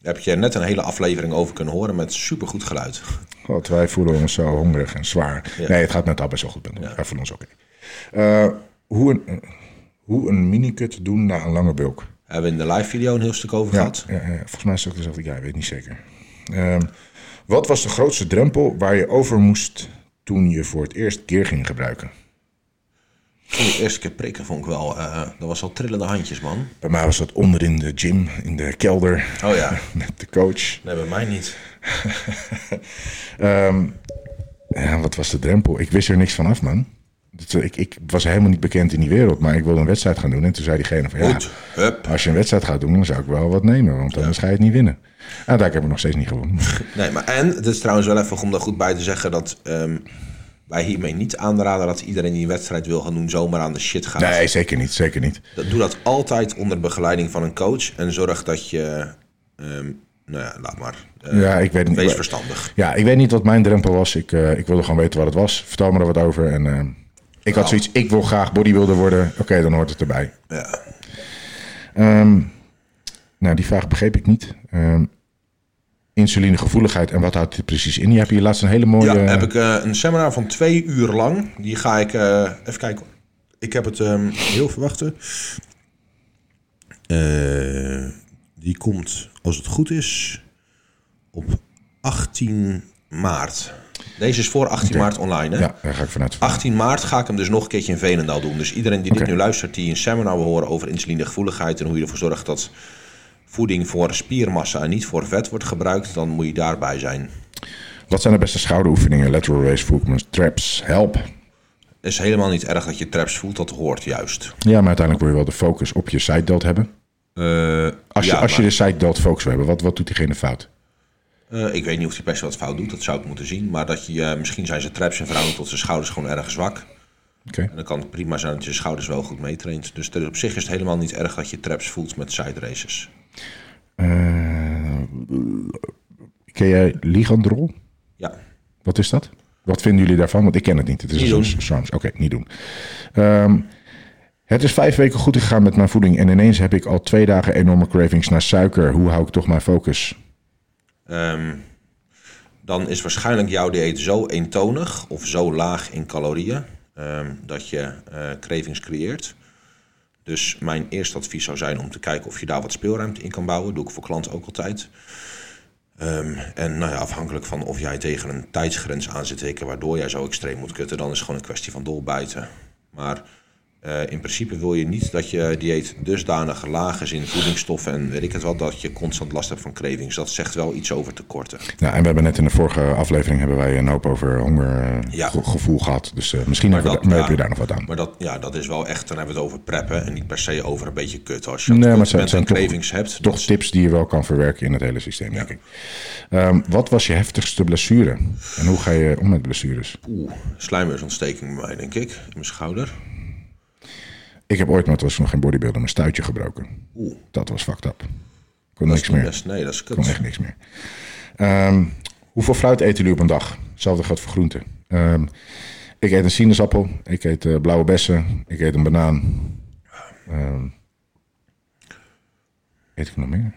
Daar heb je net een hele aflevering over kunnen horen met supergoed geluid. (laughs) God, wij voelen ons zo hongerig en zwaar. Ja. Nee, het gaat mentaal best wel goed met. Wij voelen ons oké. Eh, hoe, een, hoe een mini-cut doen na een lange bulk? Hebben we in de live video een heel stuk over Ja, gehad. ja, ja, volgens mij is het ook dezelfde guy, weet niet zeker. Ehm, wat was de grootste drempel waar je over moest toen je voor het eerst gear ging gebruiken? De eerste keer prikken vond ik wel, eh, dat was al trillende handjes, man. Bij mij was dat onder in de gym, in de kelder, Oh ja, (laughs) met de coach. nee, bij mij niet. (laughs) Ehm, ja, wat was de drempel? Ik wist er niks van af, man. Dat- Ik, ik was helemaal niet bekend in die wereld, maar ik wilde een wedstrijd gaan doen. En toen zei diegene van, ja, Goed, als je een wedstrijd gaat doen, dan zou ik wel wat nemen, want anders ga je het niet winnen. En daar heb ik nog steeds niet gewonnen. (laughs) Nee, maar en, het is trouwens wel even om daar goed bij te zeggen dat ehm, wij hiermee niet aanraden dat iedereen die een wedstrijd wil gaan doen zomaar aan de shit gaat. Nee, zeker niet, zeker niet. Dat, doe dat altijd onder begeleiding van een coach en zorg dat je, ehm, nou ja, laat maar, eh, Ja, ik weet niet. wees verstandig. Ja, ik weet niet wat mijn drempel was. Ik, eh, ik wilde gewoon weten wat het was. Vertel me er wat over. En eh, ik had zoiets, ik wil graag bodybuilder worden. Oké, dan hoort het erbij. Ja. Ehm, nou, die vraag begreep ik niet. Ehm, insulinegevoeligheid en wat houdt dit precies in? Je hebt hier laatst een hele mooie... Ja, heb ik eh, een seminar van twee uur lang. Die ga ik eh, even kijken. Ik heb het ehm, heel verwachten. Eh, die komt, als het goed is, op 18 maart. Deze is voor 18 maart online, hè? Ja, daar ga ik vanuit. 18 maart ga ik hem dus nog een keertje in Veenendaal doen. Dus iedereen die dit nu luistert, die een seminar wil horen over insulinegevoeligheid en hoe je ervoor zorgt dat voeding voor spiermassa en niet voor vet wordt gebruikt, dan moet je daarbij zijn. Wat zijn de beste schouderoefeningen? Lateral raise, movements, traps, help. Het is helemaal niet erg dat je traps voelt, dat hoort juist. Ja, maar uiteindelijk wil je wel de focus op je side delt hebben. Eh, Als je, ja, als je de side delt focus wil hebben, wat, wat doet diegene fout? eh, ik weet niet of best wel wat fout doet, dat zou ik moeten zien. Maar dat je, eh, misschien zijn zijn traps en verhouding tot zijn schouders gewoon erg zwak. Oké. En dan kan het prima zijn dat je schouders wel goed meetraint. Dus op zich is het helemaal niet erg dat je traps voelt met side races. Eh, ken jij Ligandrol? Ja, Wat is dat? Wat vinden jullie daarvan? Want ik ken het niet. Het is Niet een soort. Oké, niet doen. Ehm, het is vijf weken goed gegaan met mijn voeding. En ineens heb ik al twee dagen enorme cravings naar suiker. Hoe hou ik toch mijn focus? Ehm, dan is waarschijnlijk jouw dieet zo eentonig of zo laag in calorieën ehm, dat je eh cravings creëert. Dus mijn eerste advies zou zijn om te kijken of je daar wat speelruimte in kan bouwen. Doe ik voor klanten ook altijd. Ehm, en nou ja, afhankelijk van of jij tegen een tijdsgrens aan zit tikken waardoor jij zo extreem moet kutten, dan is het gewoon een kwestie van dolbijten. Maar eh, in principe wil je niet dat je dieet dusdanig laag is in voedingsstoffen en weet ik het wel, dat je constant last hebt van cravings. Dat zegt wel iets over tekorten. Nou, en we hebben net in de vorige aflevering hebben wij een hoop over Ja. hongergevoel gehad. Dus eh, misschien hebben we, dat- da- ja. heb je daar nog wat aan. Maar dat, ja, dat is wel echt, dan hebben we het over preppen en niet per se over een beetje kut. Als je Nee, maar zijn, zijn toch, cravings hebt, toch tips die je wel kan verwerken in het hele systeem, denk ik. Ehm, wat was je heftigste blessure? En hoe ga je om met blessures? Oeh, slijmweesontsteking bij mij, denk ik. In mijn schouder. Ik heb ooit, maar het was nog geen bodybuilder, mijn stuitje gebroken. Oeh, Dat was fucked up. Kon niks meer. best. Nee, dat is Kon kut. echt niks meer. Ehm, hoeveel fruit eten jullie op een dag? Hetzelfde geldt voor groenten. Ehm, ik eet een sinaasappel. Ik eet eh, blauwe bessen. Ik eet een banaan. Ehm, eet ik nog meer?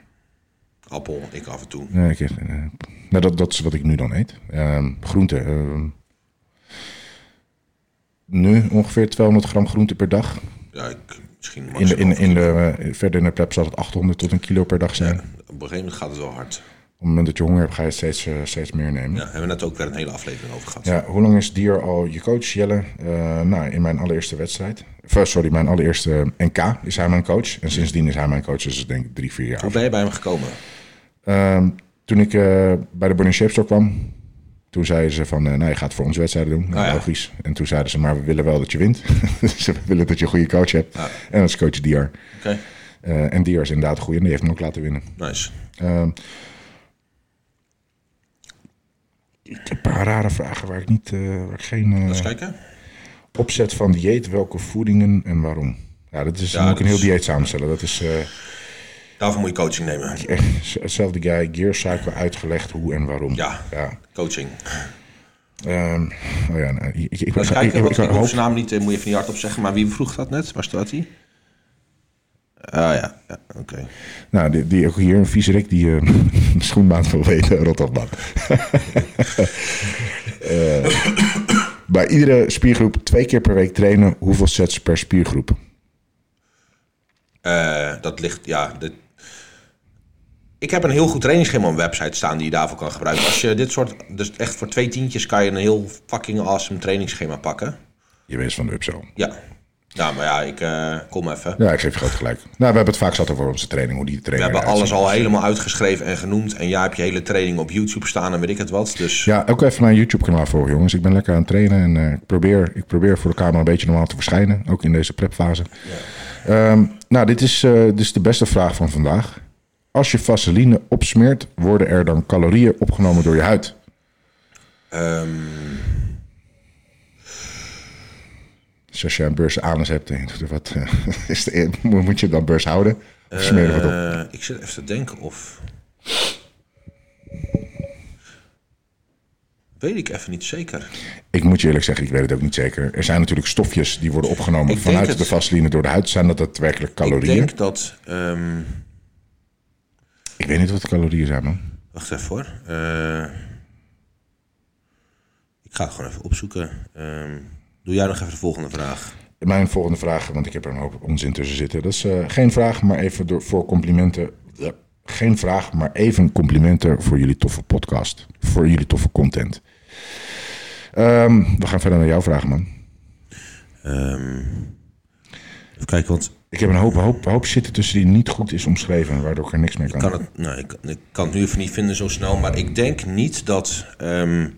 Appel, ik af en toe. Nee, ik eet, eh, nou, dat, dat is wat ik nu dan eet. Ehm groenten. nu ongeveer 200 gram groente per dag. Ja, ik, misschien In in, in de, eh, verder in de prep zal het 800 tot een kilo per dag zijn. Op een gegeven moment gaat het wel hard. Op het moment dat je honger hebt, ga je steeds, eh, steeds meer nemen. Ja, hebben we net ook weer een hele aflevering over gehad. Ja, hoe lang is Dier al je coach, Jelle? Eh, nou, in mijn allereerste wedstrijd. Of, eh, sorry, mijn allereerste NK is hij mijn coach. En sindsdien is hij mijn coach, dus ik denk drie, vier jaar. Hoe ben je bij hem gekomen? Ehm, toen ik bij de Burning Shape Store kwam, toen zeiden ze van, eh, nou, je gaat voor ons wedstrijden doen. Ja. Logisch. En toen zeiden ze, maar we willen wel dat je wint. (laughs) dus we willen dat je een goede coach hebt. Ja. En dat is coach Dier. Oké, Eh, en Dier is inderdaad goed en die heeft me ook laten winnen. nice. Ehm, een paar rare vragen waar ik niet, eh, waar ik geen... Eens kijken. Opzet van dieet, welke voedingen en waarom? Ja, dat is Ja, dan moet ik een heel is- dieet samenstellen. Dat is Daarvoor moet je coaching nemen. echt hetzelfde guy, gear cycle uitgelegd hoe en waarom. Ja, ja. coaching. Ehm, oh ja, nou, ik, ik, kijken, ik- hoop, zijn naam niet, eh, moet je even niet hardop zeggen. Maar wie vroeg dat net? Waar staat hij? Ah ja, ja oké. nou, die, die ook hier een viezerik die eh (laughs) schoenmaat wil weten, Rotterdam. (laughs) Eh, bij iedere spiergroep twee keer per week trainen. Hoeveel sets per spiergroep? Eh, dat ligt, ja, Ik heb een heel goed trainingsschema op een website staan die je daarvoor kan gebruiken. Als je dit soort, dus echt voor twee tientjes kan je een heel fucking awesome trainingsschema pakken. Je bent van de Upzo. Ja. Ja, maar ja, ik eh, kom even. Ja, ik geef je groot gelijk. Nou, we hebben het vaak zat over onze training, hoe die We training hebben eruit alles al helemaal uitgeschreven en genoemd. En jij hebt je hele training op YouTube staan en weet ik het wat. Dus Ja, ook even mijn YouTube-kanaal volgen, jongens. Ik ben lekker aan het trainen en eh, ik, probeer, ik probeer voor de camera een beetje normaal te verschijnen. Ook in deze prepfase. Ehm, nou, dit is, dit is de beste vraag van vandaag. Als je vaseline opsmeert, worden er dan calorieën opgenomen door je huid? ehm, Dus als je een beurs anus hebt wat, eh, (laughs) is de, moet je dan beurs houden? Of smeer je wat op? eh, ik zit even te denken of... Weet ik even niet zeker. Ik moet je eerlijk zeggen, ik weet het ook niet zeker. Er zijn natuurlijk stofjes die worden opgenomen Ik vanuit het- de vaseline door de huid. Zijn dat daadwerkelijk calorieën? Ik Ik, denk dat... ehm, weet niet wat de calorieën zijn, man. wacht even hoor. Eh, ik ga het gewoon even opzoeken. Ehm, doe jij nog even de volgende vraag. Mijn volgende vraag, want ik heb er een hoop onzin tussen zitten. Dat is eh, geen vraag, maar even door, voor complimenten. Ja, Geen vraag, maar even complimenten voor jullie toffe podcast. Voor jullie toffe content. Ehm, we gaan verder naar jouw vraag, man. Ehm, even kijken, want Ik heb een hoop, hoop, hoop zitten tussen die niet goed is omschreven, waardoor ik er niks mee kan. kan het, nou, ik, ik kan het nu even niet vinden zo snel, maar ik denk niet dat. ehm,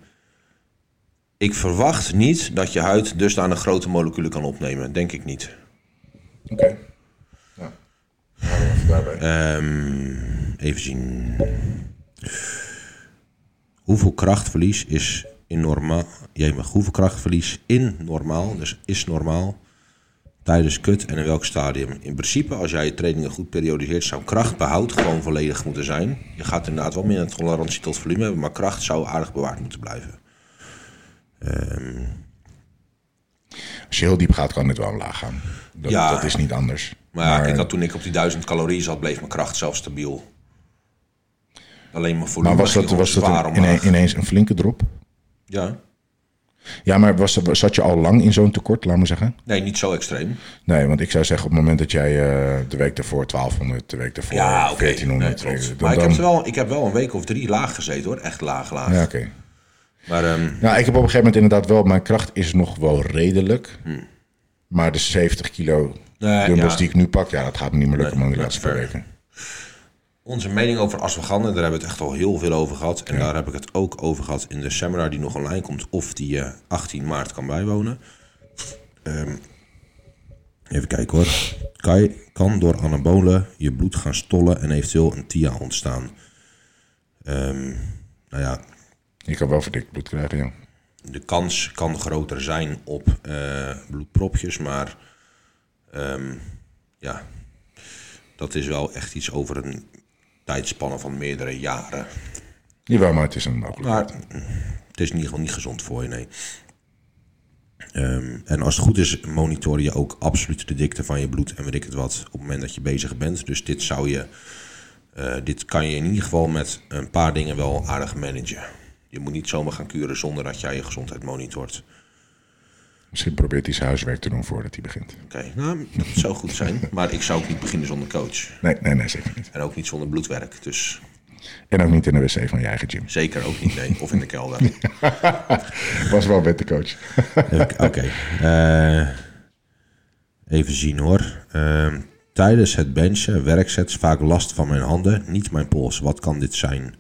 ik verwacht niet dat je huid dusdanig grote moleculen kan opnemen. Denk ik niet. Oké. Ja. Daarbij. Ehm, even zien. Hoeveel krachtverlies is in normaal. Jemig, hoeveel krachtverlies in normaal, dus is normaal. Tijdens kut en in welk stadium? In principe, als jij je trainingen goed periodiseert, zou krachtbehoud gewoon volledig moeten zijn. Je gaat inderdaad wel meer een tolerantie tot volume hebben, maar kracht zou aardig bewaard moeten blijven. Ehm, Als je heel diep gaat, kan dit wel omlaag gaan. Dat, Ja. dat is niet anders. maar ja, ik had toen ik op die 1000 calorieën zat, bleef mijn kracht zelf stabiel. Alleen mijn volume maar was dat, was dat een- ineens een flinke drop? Ja. Ja, maar was, zat je al lang in zo'n tekort, laat maar zeggen? Nee, niet zo extreem. Nee, want ik zou zeggen op het moment dat jij eh, de week daarvoor 1200, de week daarvoor Ja, oké. 1400... Nee, klopt. dan- maar ik heb, dan- wel, ik heb wel een week of drie laag gezeten hoor. Echt laag, laag. Ja, oké. Maar Nou, ik heb op een gegeven moment inderdaad wel... Mijn kracht is nog wel redelijk. Maar de 70 kilo Hmm. Nee, dumbbells ja. die ik nu pak... Ja, dat gaat me niet meer lukken, Nee, man, die laatste paar weken. Onze mening over ashwagandha, daar hebben we het echt al heel veel over gehad. En daar heb ik het ook over gehad in de seminar die nog online komt. Of die je 18 maart kan bijwonen. Ehm, even kijken hoor. Kan, kan door anabolen je bloed gaan stollen en eventueel een TIA ontstaan. Ehm, nou ja, Je kan wel verdikt bloed krijgen, ja. de kans kan groter zijn op eh, bloedpropjes, maar ehm, ja, dat is wel echt iets over een tijdspanne van meerdere jaren. Jawel, maar het is een mogelijkheid. Maar het is in ieder geval niet gezond voor je, nee. Ehm, en als het goed is, monitor je ook absoluut de dikte van je bloed en weet ik het wat op het moment dat je bezig bent. Dus dit zou je, eh, dit kan je in ieder geval met een paar dingen wel aardig managen. Je moet niet zomaar gaan kuren zonder dat jij je gezondheid monitort. Misschien probeert hij zijn huiswerk te doen voordat hij begint. Oké, nou, dat zou goed zijn. Maar ik zou ook niet beginnen zonder coach. Nee, nee, nee, zeker niet. En ook niet zonder bloedwerk. Dus En ook niet in de wc van je eigen gym. zeker ook niet, nee. Of in de kelder. (laughs) Was wel met de coach. Even- Oké. eh, even zien hoor. Ehm, tijdens het benchen werksets vaak last van mijn handen, niet mijn pols. Wat kan dit zijn?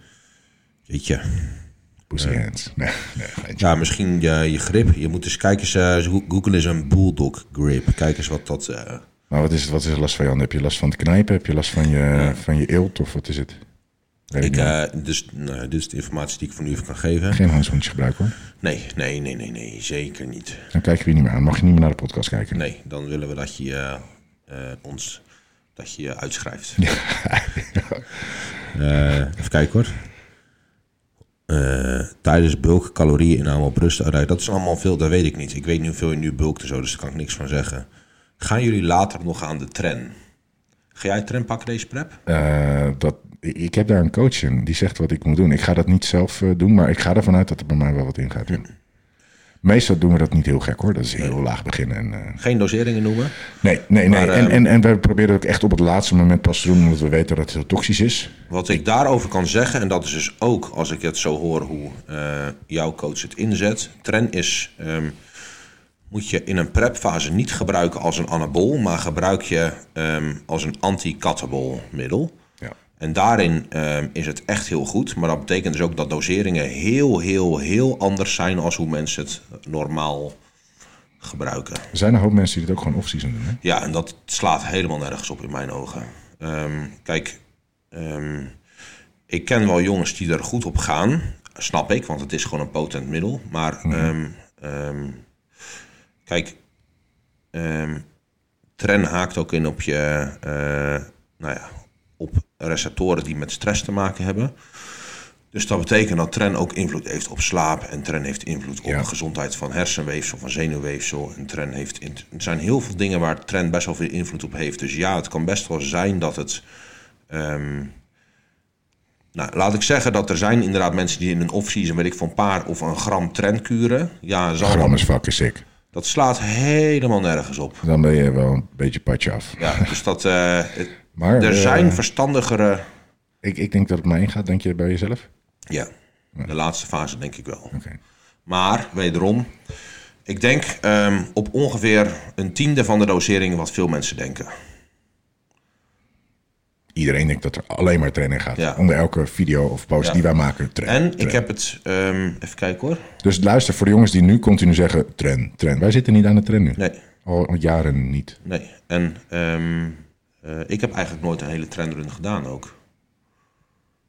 Jeetje. Pussy Nee, nee. Ja, misschien je, je grip. Je moet eens kijken, eens, eh, go- Google eens een bulldog grip. Kijk eens wat dat... eh, Maar wat is, het, wat is er last van je handen? Heb je last van het knijpen? Heb je last van je, van je eelt? Of wat is het? Weet ik eh, dus, nou, dit is de informatie die ik nu even kan geven. Geen handschoentjes gebruiken hoor. Nee, nee, nee, nee, nee. Zeker niet. Dan kijken we je niet meer aan. Mag je niet meer naar de podcast kijken. Nee, dan willen we dat je eh, eh, ons dat je je uitschrijft. (laughs) Eh, even kijken hoor. Eh, tijdens bulk calorieënname op rust uitrijden. Dat is allemaal veel, dat weet ik niet. Ik weet niet hoeveel je nu bulkt en zo, dus daar kan ik niks van zeggen. Gaan jullie later nog aan de tren? Ga jij tren pakken deze prep? Eh, dat, ik heb daar een coach in die zegt wat ik moet doen. Ik ga dat niet zelf eh, doen, maar ik ga ervan uit dat er bij mij wel wat in gaat. ja. Meestal doen we dat niet heel gek hoor. Dat is heel laag beginnen. En, eh, Geen doseringen noemen. nee, nee, nee. Maar, en, ehm, en, en we proberen het ook echt op het laatste moment pas te doen, omdat we weten dat het heel toxisch is. Wat ik daarover kan zeggen, en dat is dus ook als ik het zo hoor hoe eh, jouw coach het inzet. Tren is, ehm, moet je in een prepfase niet gebruiken als een anabool, maar gebruik je ehm, als een anti-catabol middel. En daarin ehm, is het echt heel goed, maar dat betekent dus ook dat doseringen heel, heel, heel anders zijn als hoe mensen het normaal gebruiken. Er zijn een hoop mensen die het ook gewoon off-season doen. Hè? Ja, en dat slaat helemaal nergens op in mijn ogen. Ehm, kijk, ehm, ik ken wel jongens die er goed op gaan. Snap ik, want het is gewoon een potent middel. Maar ehm, kijk, tren haakt ook in op je, eh, nou ja, op receptoren die met stress te maken hebben. Dus dat betekent dat tren ook invloed heeft op slaap. En tren heeft invloed op Ja. de gezondheid van hersenweefsel, van zenuwweefsel. En tren heeft. in- er zijn heel veel dingen waar tren best wel veel invloed op heeft. Dus ja, het kan best wel zijn dat het. ehm, nou, laat ik zeggen dat er zijn inderdaad mensen die in een off-season, weet ik, van een paar of een gram tren kuren. Ja, zal Gram is fucking sick. dat slaat helemaal nergens op. Dan ben je wel een beetje padje af. Ja, dus dat. eh, het- Maar er eh, zijn verstandigere. ik, ik denk dat het mij ingaat, denk je bij jezelf? Ja, de laatste fase denk ik wel. Oké. Maar wederom, ik denk ehm, op ongeveer een tiende van de doseringen wat veel mensen denken. Iedereen denkt dat er alleen maar training gaat. Ja. Onder elke video of post Ja. die wij maken. Train, En train. ik heb het, ehm, even kijken hoor. Dus luister, voor de jongens die nu continu zeggen trend, trend. Wij zitten niet aan de trend nu. Nee, Al jaren niet. nee. En ehm, eh, ik heb eigenlijk nooit een hele trendrun gedaan ook.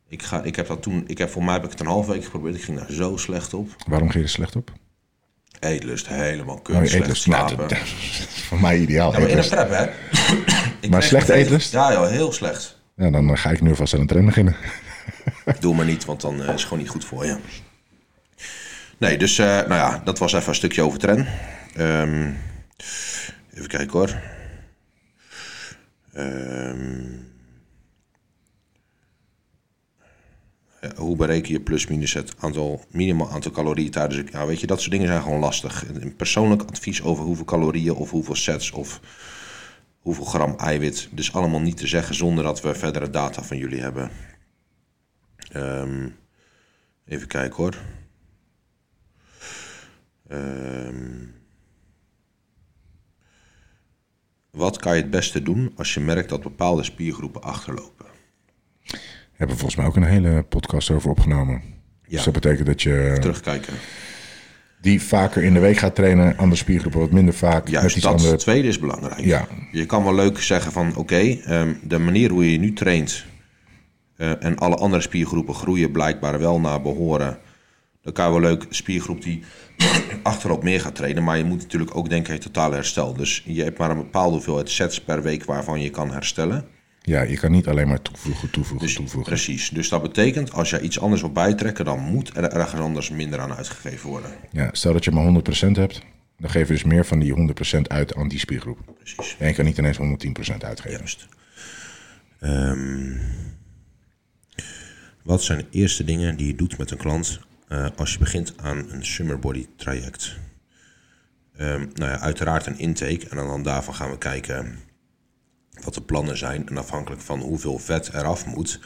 Ik, ga, ik heb dat toen, ik heb voor mij heb ik het een half week geprobeerd. Ik ging daar zo slecht op. Waarom ging je er slecht op? Eetlust helemaal kut, Oh, je slecht eetlust. Nou, slapen. dat- (laughs) dat is voor mij ideaal. Ja, maar in een prep hè. (coughs) Maar meteen- eetlust? Ja joh, heel slecht. Ja, dan ga ik nu vast aan de trend beginnen. (laughs) Doe maar niet, want dan eh, is het gewoon niet goed voor je. Nee, dus eh, nou ja, dat was even een stukje over tren. Ehm, even kijken hoor. Ja, hoe bereken je plus minus het aantal, minimaal aantal calorieën tijdens... Ja, weet je, dat soort dingen zijn gewoon lastig. Een persoonlijk advies over hoeveel calorieën of hoeveel sets of hoeveel gram eiwit. Dus allemaal niet te zeggen zonder dat we verdere data van jullie hebben. Ehm, even kijken hoor. Ehm, wat kan je het beste doen als je merkt dat bepaalde spiergroepen achterlopen? We hebben volgens mij ook een hele podcast over opgenomen. Ja. Dus dat betekent dat je Terugkijken. die vaker in de week gaat trainen. Andere spiergroepen wat minder vaak. Juist, iets dat andere... tweede is belangrijk. Ja. Je kan wel leuk zeggen van oké, ehm, de manier hoe je nu traint eh, en alle andere spiergroepen groeien blijkbaar wel naar behoren. Kan wel leuk spiergroep die (clears throat) achterop meer gaat trainen. Maar je moet natuurlijk ook denken aan totaal herstel. Dus je hebt maar een bepaalde hoeveelheid sets per week waarvan je kan herstellen. Ja, je kan niet alleen maar toevoegen, toevoegen, Dus, toevoegen. precies. Dus dat betekent als je iets anders wil bijtrekken, dan moet er ergens anders minder aan uitgegeven worden. Ja, stel dat je maar 100% hebt. Dan geef je dus meer van die 100% uit aan die spiergroep. Precies. En je kan niet ineens 110% uitgeven. Juist. Ehm, wat zijn de eerste dingen die je doet met een klant eh, als je begint aan een summer body traject? Ehm, nou ja, uiteraard een intake en dan daarvan gaan we kijken wat de plannen zijn. En afhankelijk van hoeveel vet eraf moet,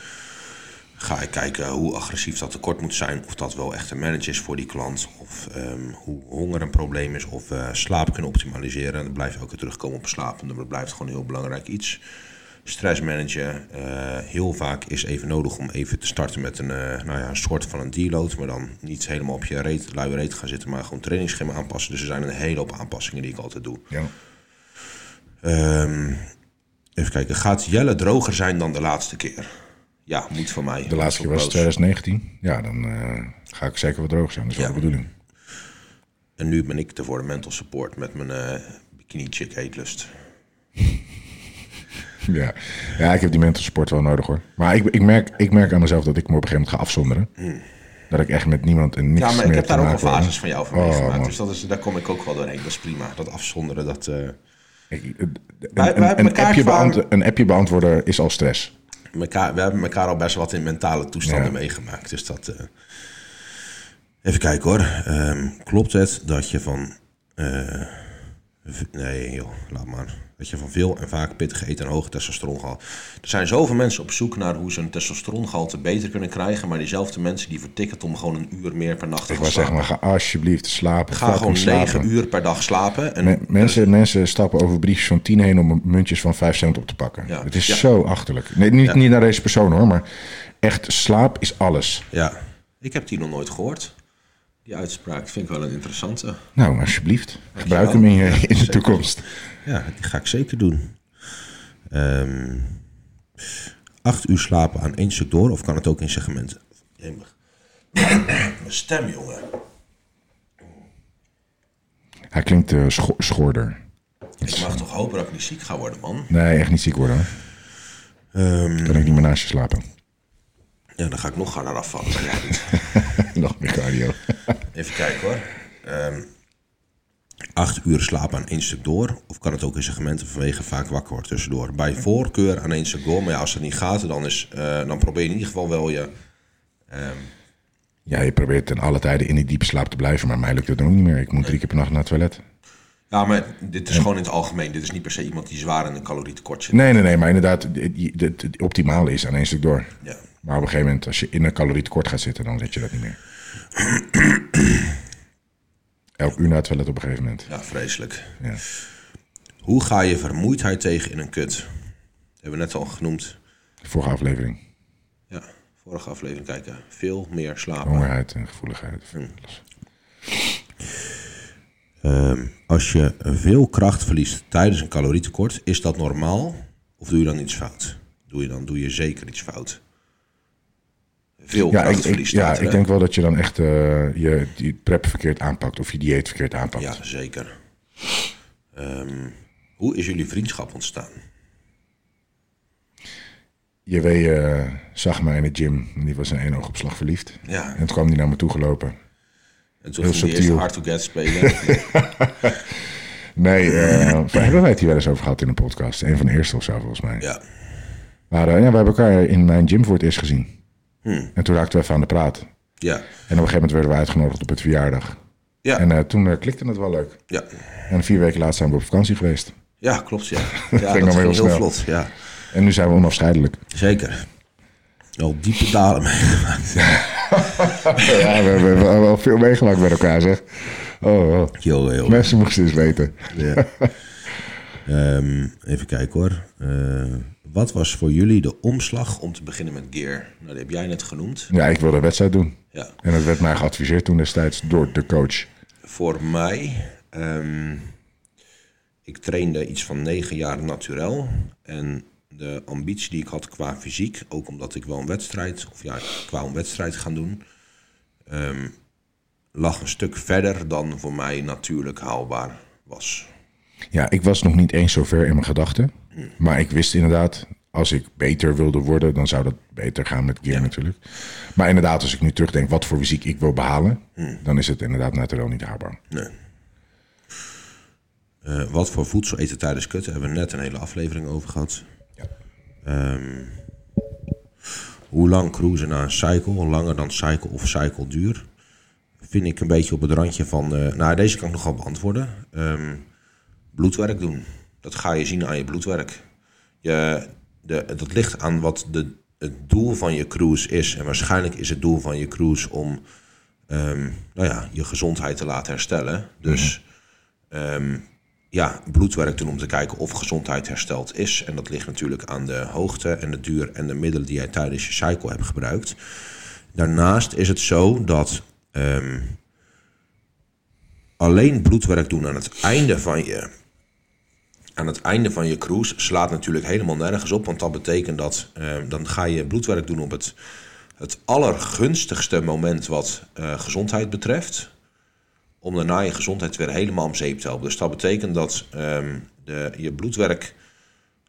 ga ik kijken hoe agressief dat tekort moet zijn. Of dat wel echt een manage is voor die klant. Of ehm, hoe honger een probleem is. Of we slaap kunnen optimaliseren. En dan blijf je ook weer terugkomen op slaap. En dat blijft gewoon een heel belangrijk iets. Stress managen. eh, heel vaak is even nodig om even te starten met een, eh, nou ja, een soort van een deload. Maar dan niet helemaal op je reet, luie reet gaan zitten. Maar gewoon trainingsschema aanpassen. Dus er zijn een hele hoop aanpassingen die ik altijd doe. Ja. Ehm, even kijken. Gaat Jelle droger zijn dan de laatste keer? Ja, moet voor mij. De laatste keer was het 2019. Ja, dan eh, ga ik zeker wat droog zijn. Dat is wel Ja. de bedoeling. En nu ben ik er voor de mental support met mijn bikini chick eetlust. (laughs) Ja. ja, ik heb die mental support wel nodig hoor. Maar ik, ik, merk, ik merk aan mezelf dat ik me op een gegeven moment ga afzonderen. Dat ik echt met niemand en niks Hmm. Ja, maar ik meer heb daar ook al wil. fases van jou van Oh, meegemaakt. man. Dus dat is, daar kom ik ook wel doorheen. Dat is prima. Dat afzonderen, dat... eh, Ik- een, wij een- een appje beant- een appje beantwoorden is al stress. Mekaar, we hebben elkaar al best wat in mentale toestanden Ja. meegemaakt. Dus dat. eh, Even kijken hoor. Ehm, klopt het dat je van... eh, nee joh, laat maar. Dat je van veel en vaak pittig eten en hoge testosterongehalte... Er zijn zoveel mensen op zoek naar hoe ze een testosterongehalte beter kunnen krijgen... maar diezelfde mensen die vertikken het om gewoon een uur meer per nacht te Ik gaan wou zeggen, maar ga alsjeblieft slapen. Ga gewoon negen uur per dag slapen. En Me- mensen, mensen stappen over briefjes van 10 heen om muntjes van 5 cent op te pakken. Ja. Het is Ja. zo achterlijk. Nee, niet, niet naar deze persoon hoor, maar echt slaap is alles. Ja, ik heb die nog nooit gehoord. Die uitspraak vind ik wel een interessante. Nou, alsjeblieft. Gebruik hem in, je, in de toekomst. Ja, die ga ik zeker doen. Ehm, acht uur slapen aan één stuk door, of kan het ook in segmenten? Jemig. (coughs) Mijn stem, jongen. Hij klinkt eh, scho- schoorder. Ik mag toch hopen dat ik niet ziek ga worden, man. Nee, echt niet ziek worden. Ehm, Kan ik niet meer naast je slapen. ja, dan ga ik nog harder afvallen. (laughs) Nog meer cardio. Even kijken hoor. Ehm, acht uur slapen aan één stuk door, of kan het ook in segmenten vanwege vaak wakker wordt tussendoor? Bij voorkeur aan één stuk door, maar ja, als dat niet gaat, dan, is, eh, dan probeer je in ieder geval wel je... Ja, je probeert ten alle tijden in die diepe slaap te blijven, maar mij lukt het ook niet meer. Ik moet drie keer per nacht naar het toilet. Ja, maar dit is gewoon in het algemeen. Dit is niet per se iemand die zwaar in een calorietekort zit. Nee, nee, nee, maar inderdaad, het, het optimale is aan één stuk door. Ja. Maar op een gegeven moment, als je in een calorietekort gaat zitten, dan zet je dat niet meer. Elk uur naar het toilet op een gegeven moment. Ja, vreselijk. Ja. Hoe ga je vermoeidheid tegen in een kut? Dat hebben we net al genoemd. Vorige aflevering. Ja, vorige aflevering kijken. Veel meer slapen. Hongerheid en gevoeligheid. Ehm, als je veel kracht verliest tijdens een calorietekort, is dat normaal? Of doe je dan iets fout? Doe je dan doe je zeker iets fout? Veel Ja, kracht verliest. ja, ik denk wel dat je dan echt eh, je die prep verkeerd aanpakt. Of je dieet verkeerd aanpakt. Ja, zeker. Ehm, hoe is jullie vriendschap ontstaan? Je weet, eh, zag mij in de gym. En die was in één oogopslag verliefd. Ja. En toen kwam die naar me toe gelopen. En toen Heel die subtiel. hard to get spelen. (laughs) Nee, eh, hebben wij het hier wel eens over gehad in een podcast? Een van de eerste of zo, volgens mij. ja. Maar ja, we hebben elkaar in mijn gym voor het eerst gezien. Hmm. En toen raakten we even aan de praat. Ja. En op een gegeven moment werden we uitgenodigd op het verjaardag. Ja. En eh, toen eh, klikte het wel leuk. Ja. En vier weken later zijn we op vakantie geweest. ja, klopt. Ja, (laughs) ja ging dat ging heel snel. vlot. Ja, En nu zijn we onafscheidelijk. zeker. Al diepe dalen (laughs) meegemaakt. (laughs) ja, we, hebben- we hebben wel veel meegemaakt met elkaar, zeg. Oh, oh. Heel, heel. Mensen moesten eens weten. Ja. Ehm, even kijken hoor. Eh, wat was voor jullie de omslag om te beginnen met gear? Nou, die heb jij net genoemd. Ja, ik wilde een wedstrijd doen. Ja. En dat werd mij geadviseerd toen destijds door de coach. Voor mij, ehm, ik trainde iets van negen jaar naturel. En de ambitie die ik had qua fysiek, ook omdat ik wel een wedstrijd, of ja, wou een wedstrijd gaan doen, ehm, lag een stuk verder dan voor mij natuurlijk haalbaar was. Ja, ik was nog niet eens zo ver in mijn gedachten. Maar ik wist inderdaad, als ik beter wilde worden, dan zou dat beter gaan met gear natuurlijk. Maar inderdaad, als ik nu terugdenk wat voor fysiek ik wil behalen, dan is het inderdaad natuurlijk niet haalbaar. Nee. Eh, wat voor voedsel eten tijdens kutten? Hebben we net een hele aflevering over gehad. Ja. Ehm, hoe lang cruisen na een cycle? Langer dan cycle of cycle duur? Vind ik een beetje op het randje van... eh, nou, deze kan ik nog wel beantwoorden. Ehm, bloedwerk doen. Dat ga je zien aan je bloedwerk. Je, de, dat ligt aan wat de, het doel van je cruise is. En waarschijnlijk is het doel van je cruise om ehm, nou ja, je gezondheid te laten herstellen. Dus ehm, ja, bloedwerk doen om te kijken of gezondheid hersteld is. En dat ligt natuurlijk aan de hoogte en de duur en de middelen die jij tijdens je cycle hebt gebruikt. Daarnaast is het zo dat ehm, alleen bloedwerk doen aan het einde van je aan het einde van je cruise slaat natuurlijk helemaal nergens op. Want dat betekent dat eh, dan ga je bloedwerk doen op het, het allergunstigste moment wat eh, gezondheid betreft. Om daarna je gezondheid weer helemaal om zeep te helpen. Dus dat betekent dat ehm, de, je bloedwerk,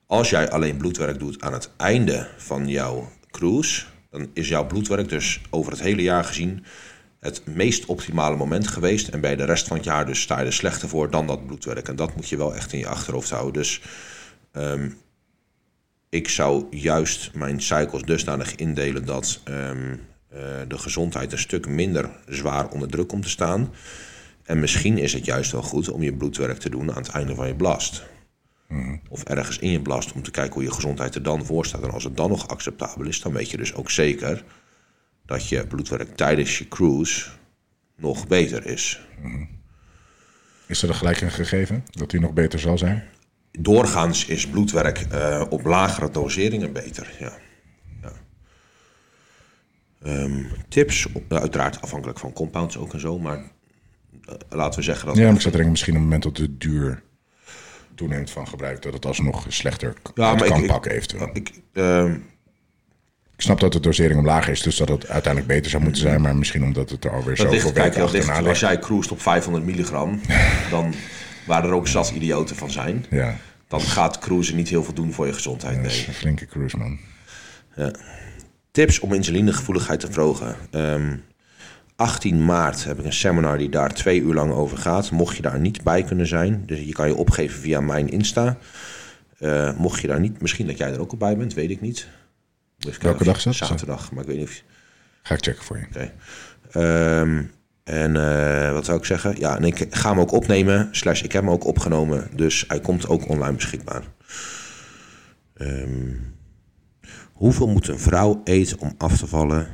als jij alleen bloedwerk doet aan het einde van jouw cruise, dan is jouw bloedwerk dus over het hele jaar gezien het meest optimale moment geweest. En bij de rest van het jaar dus sta je er slechter voor dan dat bloedwerk. En dat moet je wel echt in je achterhoofd houden. Dus ehm, ik zou juist mijn cycles dusdanig indelen dat ehm, eh, de gezondheid een stuk minder zwaar onder druk komt te staan. En misschien is het juist wel goed om je bloedwerk te doen aan het einde van je blast. Of ergens in je blast om te kijken hoe je gezondheid er dan voor staat. En als het dan nog acceptabel is, dan weet je dus ook zeker dat je bloedwerk tijdens je cruise nog beter is. Is er gelijk een gegeven dat hij nog beter zal zijn? Doorgaans is bloedwerk eh, op lagere doseringen beter. Ja. Ja. Ehm, tips, nou, uiteraard afhankelijk van compounds ook en zo, maar eh, laten we zeggen dat. Ja, maar ik zat er misschien op het moment dat de duur toeneemt van gebruik, dat het alsnog slechter Ja, maar kan ik- pakken eventueel. Ik, ehm, Ik snap dat de dosering omlaag is, dus dat het uiteindelijk beter zou moeten zijn, maar misschien omdat het er alweer dat zoveel weken dat ligt, achterna als jij cruist op 500 milligram, (laughs) dan waar er ook zat idioten van zijn, Ja, dan gaat cruisen niet heel veel doen voor je gezondheid. dat Nee. is een flinke cruise, man. Tips om insulinegevoeligheid te verhogen. Ehm, 18 maart heb ik een seminar die daar twee uur lang over gaat. Mocht je daar niet bij kunnen zijn, dus je kan je opgeven via mijn Insta. Eh, mocht je daar niet, misschien dat jij er ook al bij bent, weet ik niet. Kijken Welke dag is dat? Zaterdag, maar ik weet niet of je... Ga ik checken voor je. Oké. Ehm, en eh, wat zou ik zeggen? Ja, en ik ga hem ook opnemen. Slash, ik heb hem ook opgenomen. Dus hij komt ook online beschikbaar. Ehm, hoeveel moet een vrouw eten om af te vallen?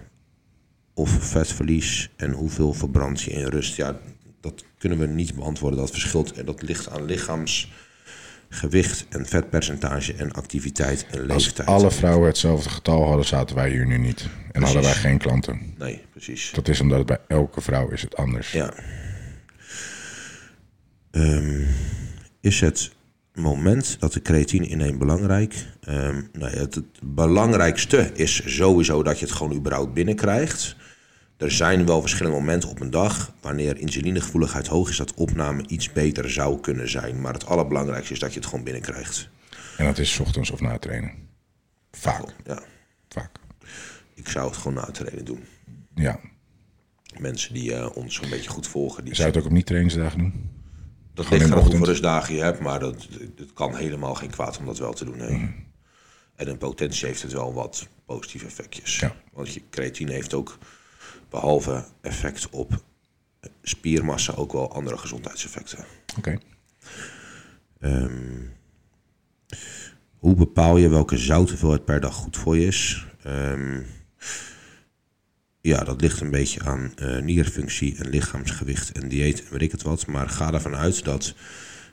Of vetverlies? En hoeveel verbrand je in rust? Ja, dat kunnen we niet beantwoorden. Dat verschilt. En dat ligt aan lichaamsgewicht en vetpercentage en activiteit en Als leeftijd. alle vrouwen hetzelfde getal hadden, zaten wij hier nu niet. En hadden wij geen klanten. Nee, precies. Dat is omdat het bij elke vrouw is het anders. Ja. Ehm, is het moment dat de creatine inneemt belangrijk? Ehm, nou ja, het, het belangrijkste is sowieso dat je het gewoon überhaupt binnenkrijgt. Er zijn wel verschillende momenten op een dag wanneer insulinegevoeligheid hoog is, dat opname iets beter zou kunnen zijn. Maar het allerbelangrijkste is dat je het gewoon binnenkrijgt. En dat is 's ochtends of na het trainen. Vaak, Ja, vaak. ik zou het gewoon na het trainen doen. Ja. Mensen die eh, ons een beetje goed volgen, die Zou je het ook op niet-trainingsdagen doen? Dat Gewoon ligt eraan hoeveel rustdagen je hebt, maar dat, het kan helemaal geen kwaad om dat wel te doen. Nee. Mhm. En in potentie heeft het wel wat positieve effectjes. Ja. Want je creatine heeft ook, behalve effect op spiermassa, ook wel andere gezondheidseffecten. Oké. Ehm, hoe bepaal je welke zouthoeveelheid per dag goed voor je is? Ehm, ja, dat ligt een beetje aan eh, nierfunctie en lichaamsgewicht en dieet en weet ik het wat. Maar ga ervan uit dat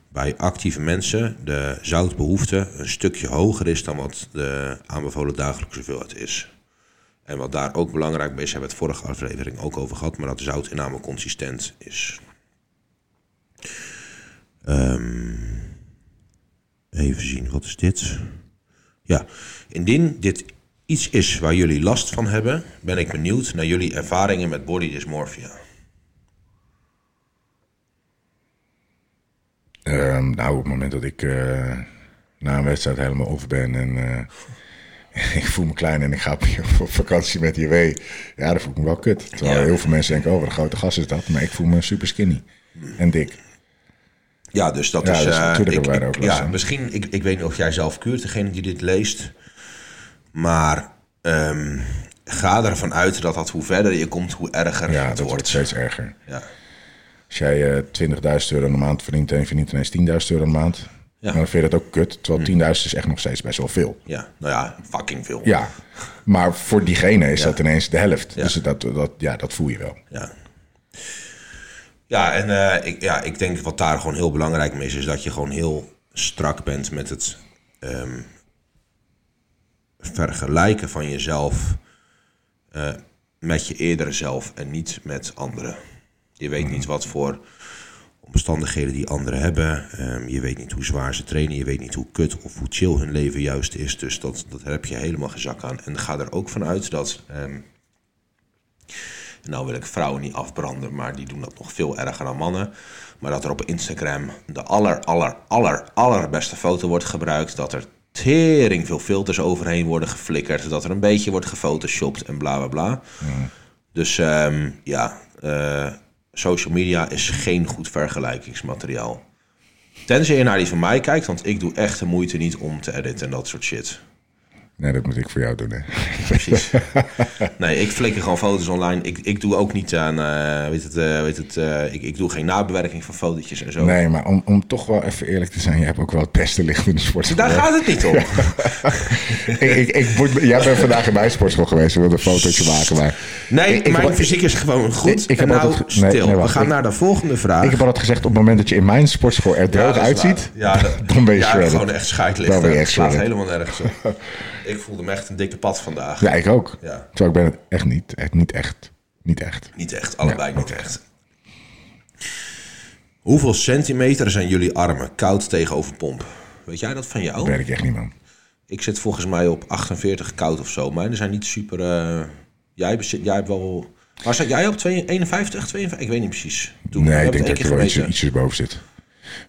bij actieve mensen de zoutbehoefte een stukje hoger is dan wat de aanbevolen dagelijkse hoeveelheid is. En wat daar ook belangrijk bij is, hebben we het vorige aflevering ook over gehad, maar dat de zoutinname consistent is. Ehm, even zien, wat is dit? Ja, indien dit iets is waar jullie last van hebben, ben ik benieuwd naar jullie ervaringen met body dysmorphia. Ehm, nou, op het moment dat ik eh, na een wedstrijd helemaal over ben en eh, (laughs) ik voel me klein en ik ga op, (laughs) vakantie met JW, ja, dan voel ik me wel kut. Terwijl Ja. heel veel mensen denken, oh, wat een grote gast is dat. Maar ik voel me super skinny en dik. Ja, dus dat Ja, is... dus eh, natuurlijk ik, hebben wij er ik- ook last ja, van. misschien, ik, ik weet niet of jij zelf kuurt, degene die dit leest. Maar ehm, ga ervan uit dat, dat hoe verder je komt, hoe erger Ja, het dat wordt wordt. steeds erger. Ja. Als jij eh 20.000 euro de maand verdient en je verdient ineens 10.000 euro de maand, Ja. dan vind je dat ook kut. Terwijl 10.000 is echt nog steeds best wel veel. ja, nou ja, fucking veel. Ja, maar voor diegene is Ja. dat ineens de helft. Ja. Dus dat, dat, ja, dat voel je wel. Ja, ja en eh, ik, ja, ik denk wat daar gewoon heel belangrijk mee is, is dat je gewoon heel strak bent met het ehm, vergelijken van jezelf eh, met je eerdere zelf en niet met anderen. Je weet niet wat voor omstandigheden die anderen hebben. Ehm, je weet niet hoe zwaar ze trainen. Je weet niet hoe kut of hoe chill hun leven juist is. Dus dat, dat heb je helemaal geen zak aan. En ga er ook vanuit dat ehm, nou wil ik vrouwen niet afbranden, maar die doen dat nog veel erger dan mannen. Maar dat er op Instagram de aller, aller, aller, allerbeste foto wordt gebruikt. Dat er tering veel filters overheen worden geflikkerd. Dat er een beetje wordt gefotoshopt en bla bla bla. Dus ehm, ja, eh, social media is geen goed vergelijkingsmateriaal. Tenzij je naar die van mij kijkt, want ik doe echt de moeite niet om te editen en dat soort shit. Nee, dat moet ik voor jou doen. Hè. Precies. (laughs) nee, ik flikker gewoon foto's online. Ik, ik doe ook niet aan, eh, weet het, eh, weet het, eh, ik, ik doe geen nabewerking van fotootjes en zo. Nee, maar om, om toch wel even eerlijk te zijn, je hebt ook wel het beste licht in de sport. Daar gaat het niet om. (laughs) ik, ik, ik moet, jij bent vandaag in mijn sportschool geweest, we wilden een fotootje maken. Maar Nee, Ik- ik mijn heb- fysiek is gewoon goed. Ik- ik heb nou, altijd ge- nee, stil. nee, We gaan naar de volgende vraag. ik heb altijd gezegd, op het moment dat je in mijn sportschool er droog uitziet. Ja, dat, (laughs) dan ben je ja, gewoon echt scheidlicht. Dan ben je echt slaat helemaal nergens op. ik voelde me echt een dikke pad vandaag. Ja, ik ook. Ja. Terwijl ik ben het echt niet. Echt niet echt. Niet echt. Niet echt, allebei Ja, niet echt. Hoeveel centimeter zijn jullie armen koud tegenover pomp? Weet jij dat van jou? Dat weet ik echt niet, man. Ik zit volgens mij op 48 koud of zo. Maar er zijn niet super... eh, jij, bezit, jij hebt wel... Waar zat jij op? 2 51, 52? Ik weet niet precies. Toen, Nee, ik denk dat er wel iets, ietsjes boven zit.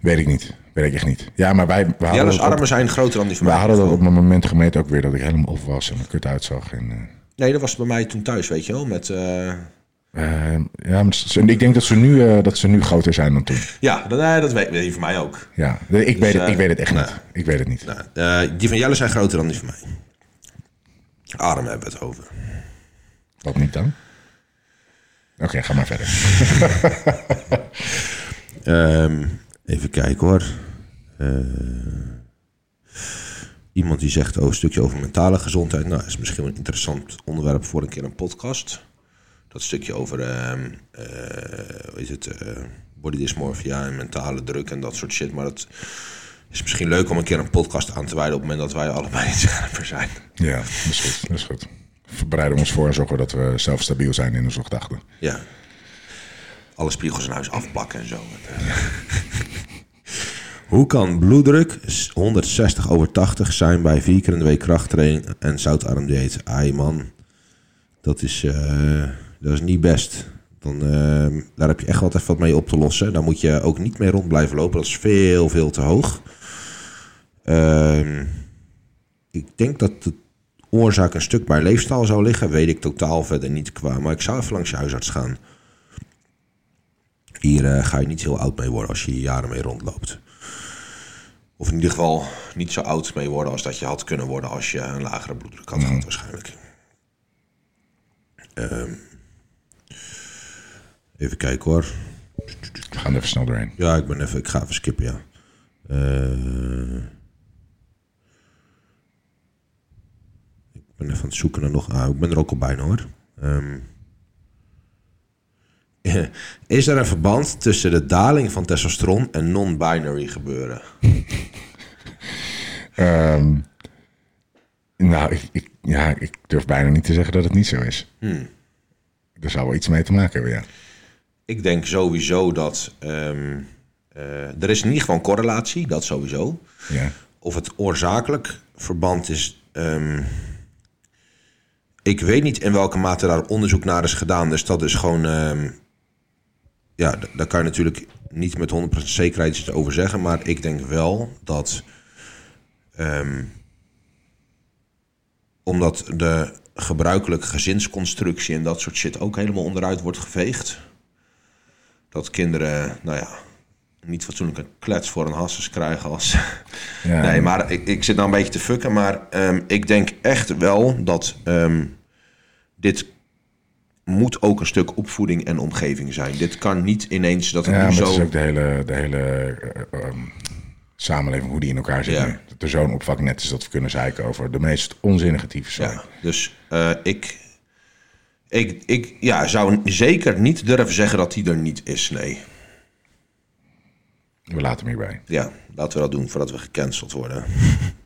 Weet ik niet. Weet ik echt niet. Ja, maar wij, we hadden, Jelle's op, armen zijn groter dan die van we mij. hadden dat op een moment gemeten ook weer dat ik helemaal op was en er kut uitzag. En, eh, Nee, dat was bij mij toen thuis, weet je wel. Met, eh, eh, ja, ik denk dat ze, nu, dat ze nu groter zijn dan toen. Ja, dat, nee, dat weet, weet je van mij ook. Ja, ik, weet, het, ik weet het echt niet. Ik weet het niet. Die van Jelle zijn groter dan die van mij. Armen hebben we het over. Wat niet dan? Oké, ga maar verder. (laughs) Ehm, even kijken hoor. Eh, iemand die zegt oh, een stukje over mentale gezondheid. Nou, is misschien wel een interessant onderwerp voor een keer een podcast. Dat stukje over eh, hoe is het, eh, body dysmorphia en mentale druk en dat soort shit. Maar dat is misschien leuk om een keer een podcast aan te wijden op het moment dat wij allebei niet scherper zijn. Ja, dat is goed. Dat is goed. We bereiden ons voor en zorgen dat we zelf stabiel zijn in onze gedachten. Ja. Alle spiegels in huis afplakken en zo. (laughs) Hoe kan bloeddruk 160 over 80 zijn bij vier keer in week krachttraining en zoutarm dieet? Ai man, dat is, eh, dat is niet best. Dan, eh, daar heb je echt wat even wat mee op te lossen. Daar moet je ook niet mee rond blijven lopen. Dat is veel, veel te hoog. Ehm, ik denk dat de oorzaak een stuk bij leefstijl zou liggen. Weet ik totaal verder niet qua. Maar ik zou even langs je huisarts gaan. Hier eh, ga je niet heel oud mee worden als je hier jaren mee rondloopt. Of in ieder geval niet zo oud mee worden als dat je had kunnen worden als je een lagere bloeddruk had gehad waarschijnlijk. Ehm, even kijken hoor. We gaan even snel doorheen. Ja, ik ben even, ik ga even skippen, ja. Eh, ik ben even aan het zoeken naar nog. Ah, ik ben er ook al bijna hoor. Ehm, (laughs) is er een verband tussen de daling van testosteron en non-binary gebeuren? (laughs) Ehm, nou, ik, ik, ja, ik durf bijna niet te zeggen dat het niet zo is. Er zou wel iets mee te maken hebben, ja. Ik denk sowieso dat ehm, eh, er is in ieder geval een correlatie, dat sowieso. ja. Of het oorzakelijk verband is. ehm, ik weet niet in welke mate daar onderzoek naar is gedaan. Dus dat is gewoon. Ja, daar kan je natuurlijk niet met 100% zekerheid iets over zeggen. Maar ik denk wel dat. ehm, omdat de gebruikelijke gezinsconstructie en dat soort shit ook helemaal onderuit wordt geveegd. Dat kinderen, nou ja, niet fatsoenlijke klets voor een hasses krijgen als. Ja, (laughs) nee, maar ik, ik zit nou een beetje te fucken. Maar ehm, ik denk echt wel dat ehm, dit moet ook een stuk opvoeding en omgeving zijn. Dit kan niet ineens dat het Ja, nu zo... het is ook de hele, de hele eh, ehm, samenleving, hoe die in elkaar zit Ja. nu. Dat er zo'n opvangnet is dat we kunnen zeiken over de meest onzinnige tyfus. Ja, dus eh, ik, ik, ik ja, zou zeker niet durven zeggen dat die er niet is, nee. We laten hem hierbij. Ja, laten we dat doen voordat we gecanceld worden.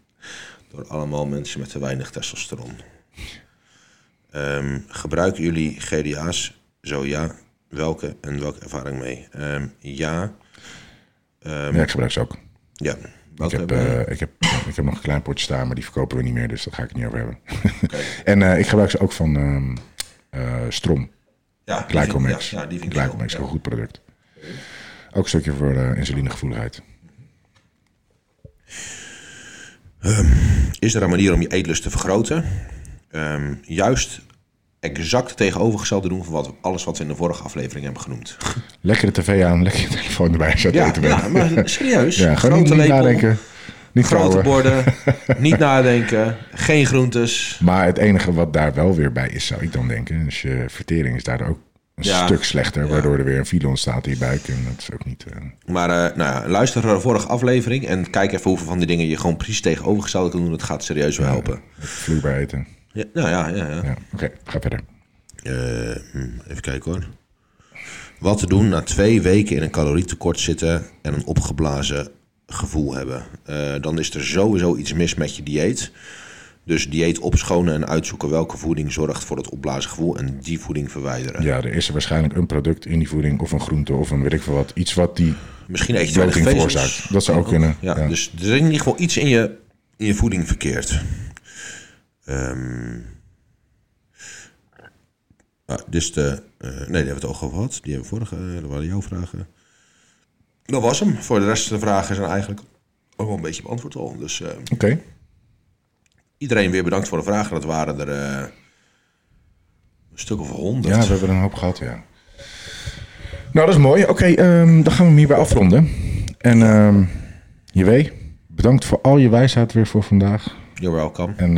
(laughs) Door allemaal mensen met te weinig testosteron. Ehm, gebruiken jullie GDA's? Zo ja. Welke en welke ervaring mee? Ehm, ja. ja, ik gebruik ze ook. Ja. Ik heb, eh, ik, heb, ik heb nog een klein potje staan, maar die verkopen we niet meer, dus daar ga ik het niet over hebben. (laughs) en eh, ik gebruik ze ook van ehm eh, Strom. ja, Glycomax. Ja, ja, die vind heel- een goed product. Ook een stukje voor insulinegevoeligheid. Is er een manier om je eetlust te vergroten? Ehm, juist exact tegenovergestelde doen van wat, alles wat we in de vorige aflevering hebben genoemd. (laughs) Lekker de tv aan, lekker je telefoon erbij, het Ja, ja maar serieus. Ja, grote niet, niet nadenken. Niet Grote trouwen. borden, (laughs) niet nadenken, geen groentes. Maar het enige wat daar wel weer bij is, zou ik dan denken. Dus je vertering is daar ook een Ja. stuk slechter. Waardoor er weer een file ontstaat in je buik. En dat is ook niet... eh, Maar eh, nou ja, luister naar de vorige aflevering en kijk even hoeveel van die dingen je gewoon precies tegenovergestelde kan doen. Het gaat serieus wel helpen. vloeibaar eten. Ja, nou ja, ja, ja. Ja, oké. ga verder. Eh, hm, even kijken hoor. Wat te doen na twee weken in een calorietekort zitten en een opgeblazen gevoel hebben. Eh, dan is er sowieso iets mis met je dieet. Dus dieet opschonen en uitzoeken welke voeding zorgt voor het opblazen gevoel en die voeding verwijderen. Ja, er is er waarschijnlijk een product in die voeding. Of een groente of een weet ik veel wat. Iets wat die... Misschien eet je veroorzaakt. Dat zou ook kunnen, Ja, ja. Dus er is in ieder geval iets in je, in je voeding verkeerd. Ehm ah, dus de... eh, nee, die hebben we het al gehad. Die hebben we vorige... eh, dat waren jouw vragen. Dat was hem. Voor de rest van de vragen zijn eigenlijk ook wel een beetje beantwoord al. Dus eh, Oké. iedereen weer bedankt voor de vragen. Dat waren er een stuk of honderd. Ja, we hebben er een hoop gehad, ja. Nou, dat is mooi. Oké, ehm, dan gaan we hem hierbij afronden. En ehm je weet, bedankt voor al je wijsheid weer voor vandaag. You're welcome. En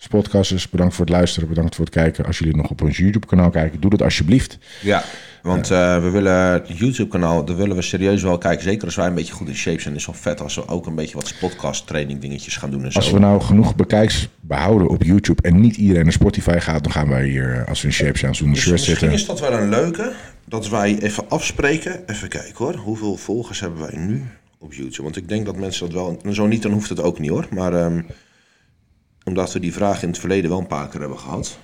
Spotcasters, bedankt voor het luisteren, bedankt voor het kijken. Als jullie nog op ons YouTube-kanaal kijken, doe dat alsjeblieft. Ja, want eh, we willen het YouTube-kanaal, daar willen we serieus wel kijken. Zeker als wij een beetje goed in shape zijn, is wel vet als we ook een beetje wat podcast-training dingetjes gaan doen en zo. Als we nou genoeg bekijks behouden op YouTube en niet iedereen naar Spotify gaat, dan gaan wij hier, eh, als we in shape zijn, zonder Dus shirt misschien zitten. is dat wel een leuke, dat wij even afspreken. Even kijken hoor, hoeveel volgers hebben wij nu op YouTube? Want ik denk dat mensen dat wel, zo niet, dan hoeft het ook niet hoor. Maar ehm, omdat we die vraag in het verleden wel een paar keer hebben gehad.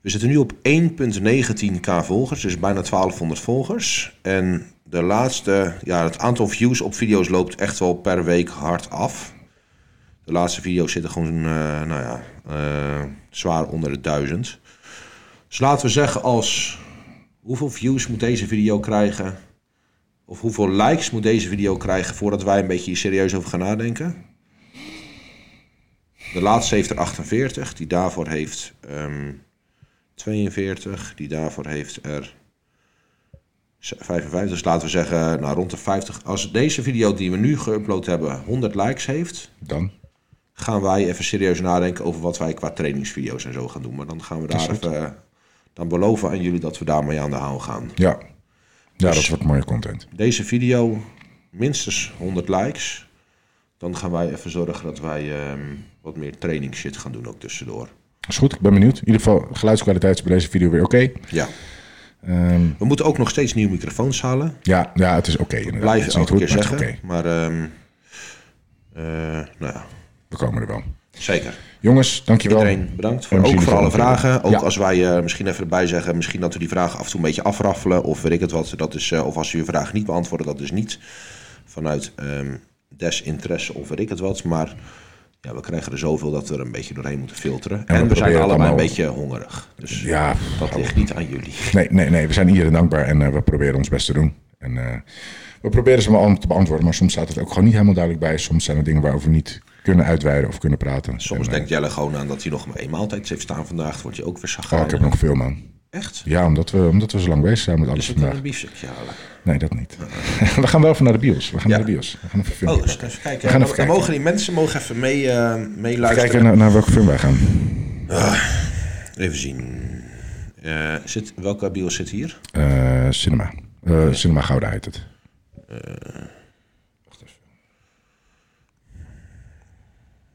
We zitten nu op 1.19k volgers, dus bijna 1200 volgers. En de laatste, ja, het aantal views op video's loopt echt wel per week hard af. De laatste video's zitten gewoon, eh, nou ja, eh, zwaar onder de duizend. Dus laten we zeggen als hoeveel views moet deze video krijgen? Of hoeveel likes moet deze video krijgen voordat wij een beetje hier serieus over gaan nadenken? De laatste heeft er 48, die daarvoor heeft ehm, 42, die daarvoor heeft er 55. Dus laten we zeggen, nou rond de 50. Als deze video die we nu geüpload hebben 100 likes heeft, Dan. gaan wij even serieus nadenken over wat wij qua trainingsvideo's en zo gaan doen. Maar dan gaan we daar even. Dan beloven aan jullie dat we daarmee aan de haal gaan. Ja. Ja, Dus- dat wordt mooie content. Deze video minstens 100 likes. Dan gaan wij even zorgen dat wij ehm, wat meer training shit gaan doen ook tussendoor. Is goed, ik ben benieuwd. In ieder geval, geluidskwaliteit is bij deze video weer oké. Ja. Ehm, We moeten ook nog steeds nieuwe microfoons halen. ja, ja, het is oké inderdaad. Blijf het niet keer maar zeggen. oké. Maar ehm, eh, nou ja, We komen er wel. zeker. Jongens, dankjewel. Iedereen bedankt voor, ook voor alle vragen. Ook Ja. als wij eh, misschien even erbij zeggen, misschien dat we die vragen af en toe een beetje afraffelen. Of weet ik het wat. Dat is, eh, of als we je vraag niet beantwoorden, dat is niet vanuit desinteresse of weet ik het wat. Maar ja, we krijgen er zoveel dat we er een beetje doorheen moeten filteren. En, we we, zijn allebei een allemaal- beetje hongerig. Dus Ja, dat ligt niet aan jullie. Nee, nee, nee. We zijn iedereen dankbaar en eh, we proberen ons best te doen. En eh, we proberen ze maar allemaal te beantwoorden, maar soms staat het ook gewoon niet helemaal duidelijk bij. Soms zijn er dingen waarover we niet kunnen uitweiden of kunnen praten. Soms En, eh, denkt Jelle gewoon aan dat hij nog maar één maaltijd heeft staan vandaag. Dan word je ook weer oh, ik zagrijnig. heb nog veel, man. Echt? Ja, omdat we, omdat we zo lang bezig zijn met alles Dus kunnen vandaag. een biefstukje halen. Nee, dat niet. (laughs) we gaan wel even naar de bios. We gaan Ja. naar de bios. We gaan even filmen. Oh, dus even kijken. We gaan Dan, even dan kijken. mogen die mensen mogen even mee, eh Even meeluisteren. kijken naar, naar welke film wij gaan. Even zien. Eh, zit, welke bios zit hier? Eh, cinema. Eh, Cinema Gouda heet het.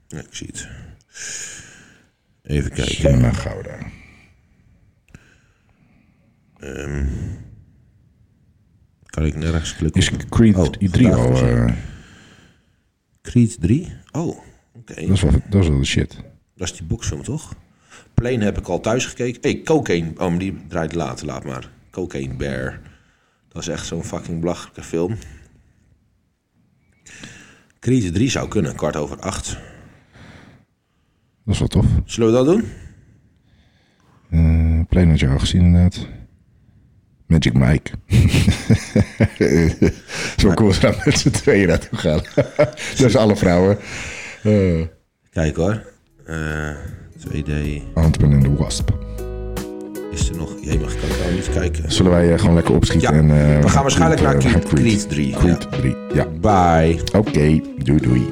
Ja, ik zie het. Even kijken. Cinema Gouda. Kan ik nergens klikken? Is? Creed Oh, 3 al... eh, Creed 3? Oh, oké. dat, is wel, dat is wel de shit. Dat is die boxfilm, toch? Plane heb ik al thuis gekeken. hey, Cocaine. Oh, die draait later, laat maar. Cocaine Bear. Dat is echt zo'n fucking belachelijke film. Creed 3 zou kunnen, kwart over acht. Dat is wel tof. Zullen we dat doen? Eh Plane had je al gezien inderdaad. Magic Mike. (laughs) Zo cool we daar met z'n tweeën naartoe gaan. (laughs) dus alle vrouwen. Eh Kijk hoor. Eh 2D. Ant-Man and the Wasp. Is er nog... Jemig, kan ik nou niet kijken. Zullen wij eh, gewoon lekker opschieten? Ja, en, eh, we gaan waarschijnlijk Creed, naar Creed- gaan Creed 3, Creed 3, ja. Bye. Oké, doei doei.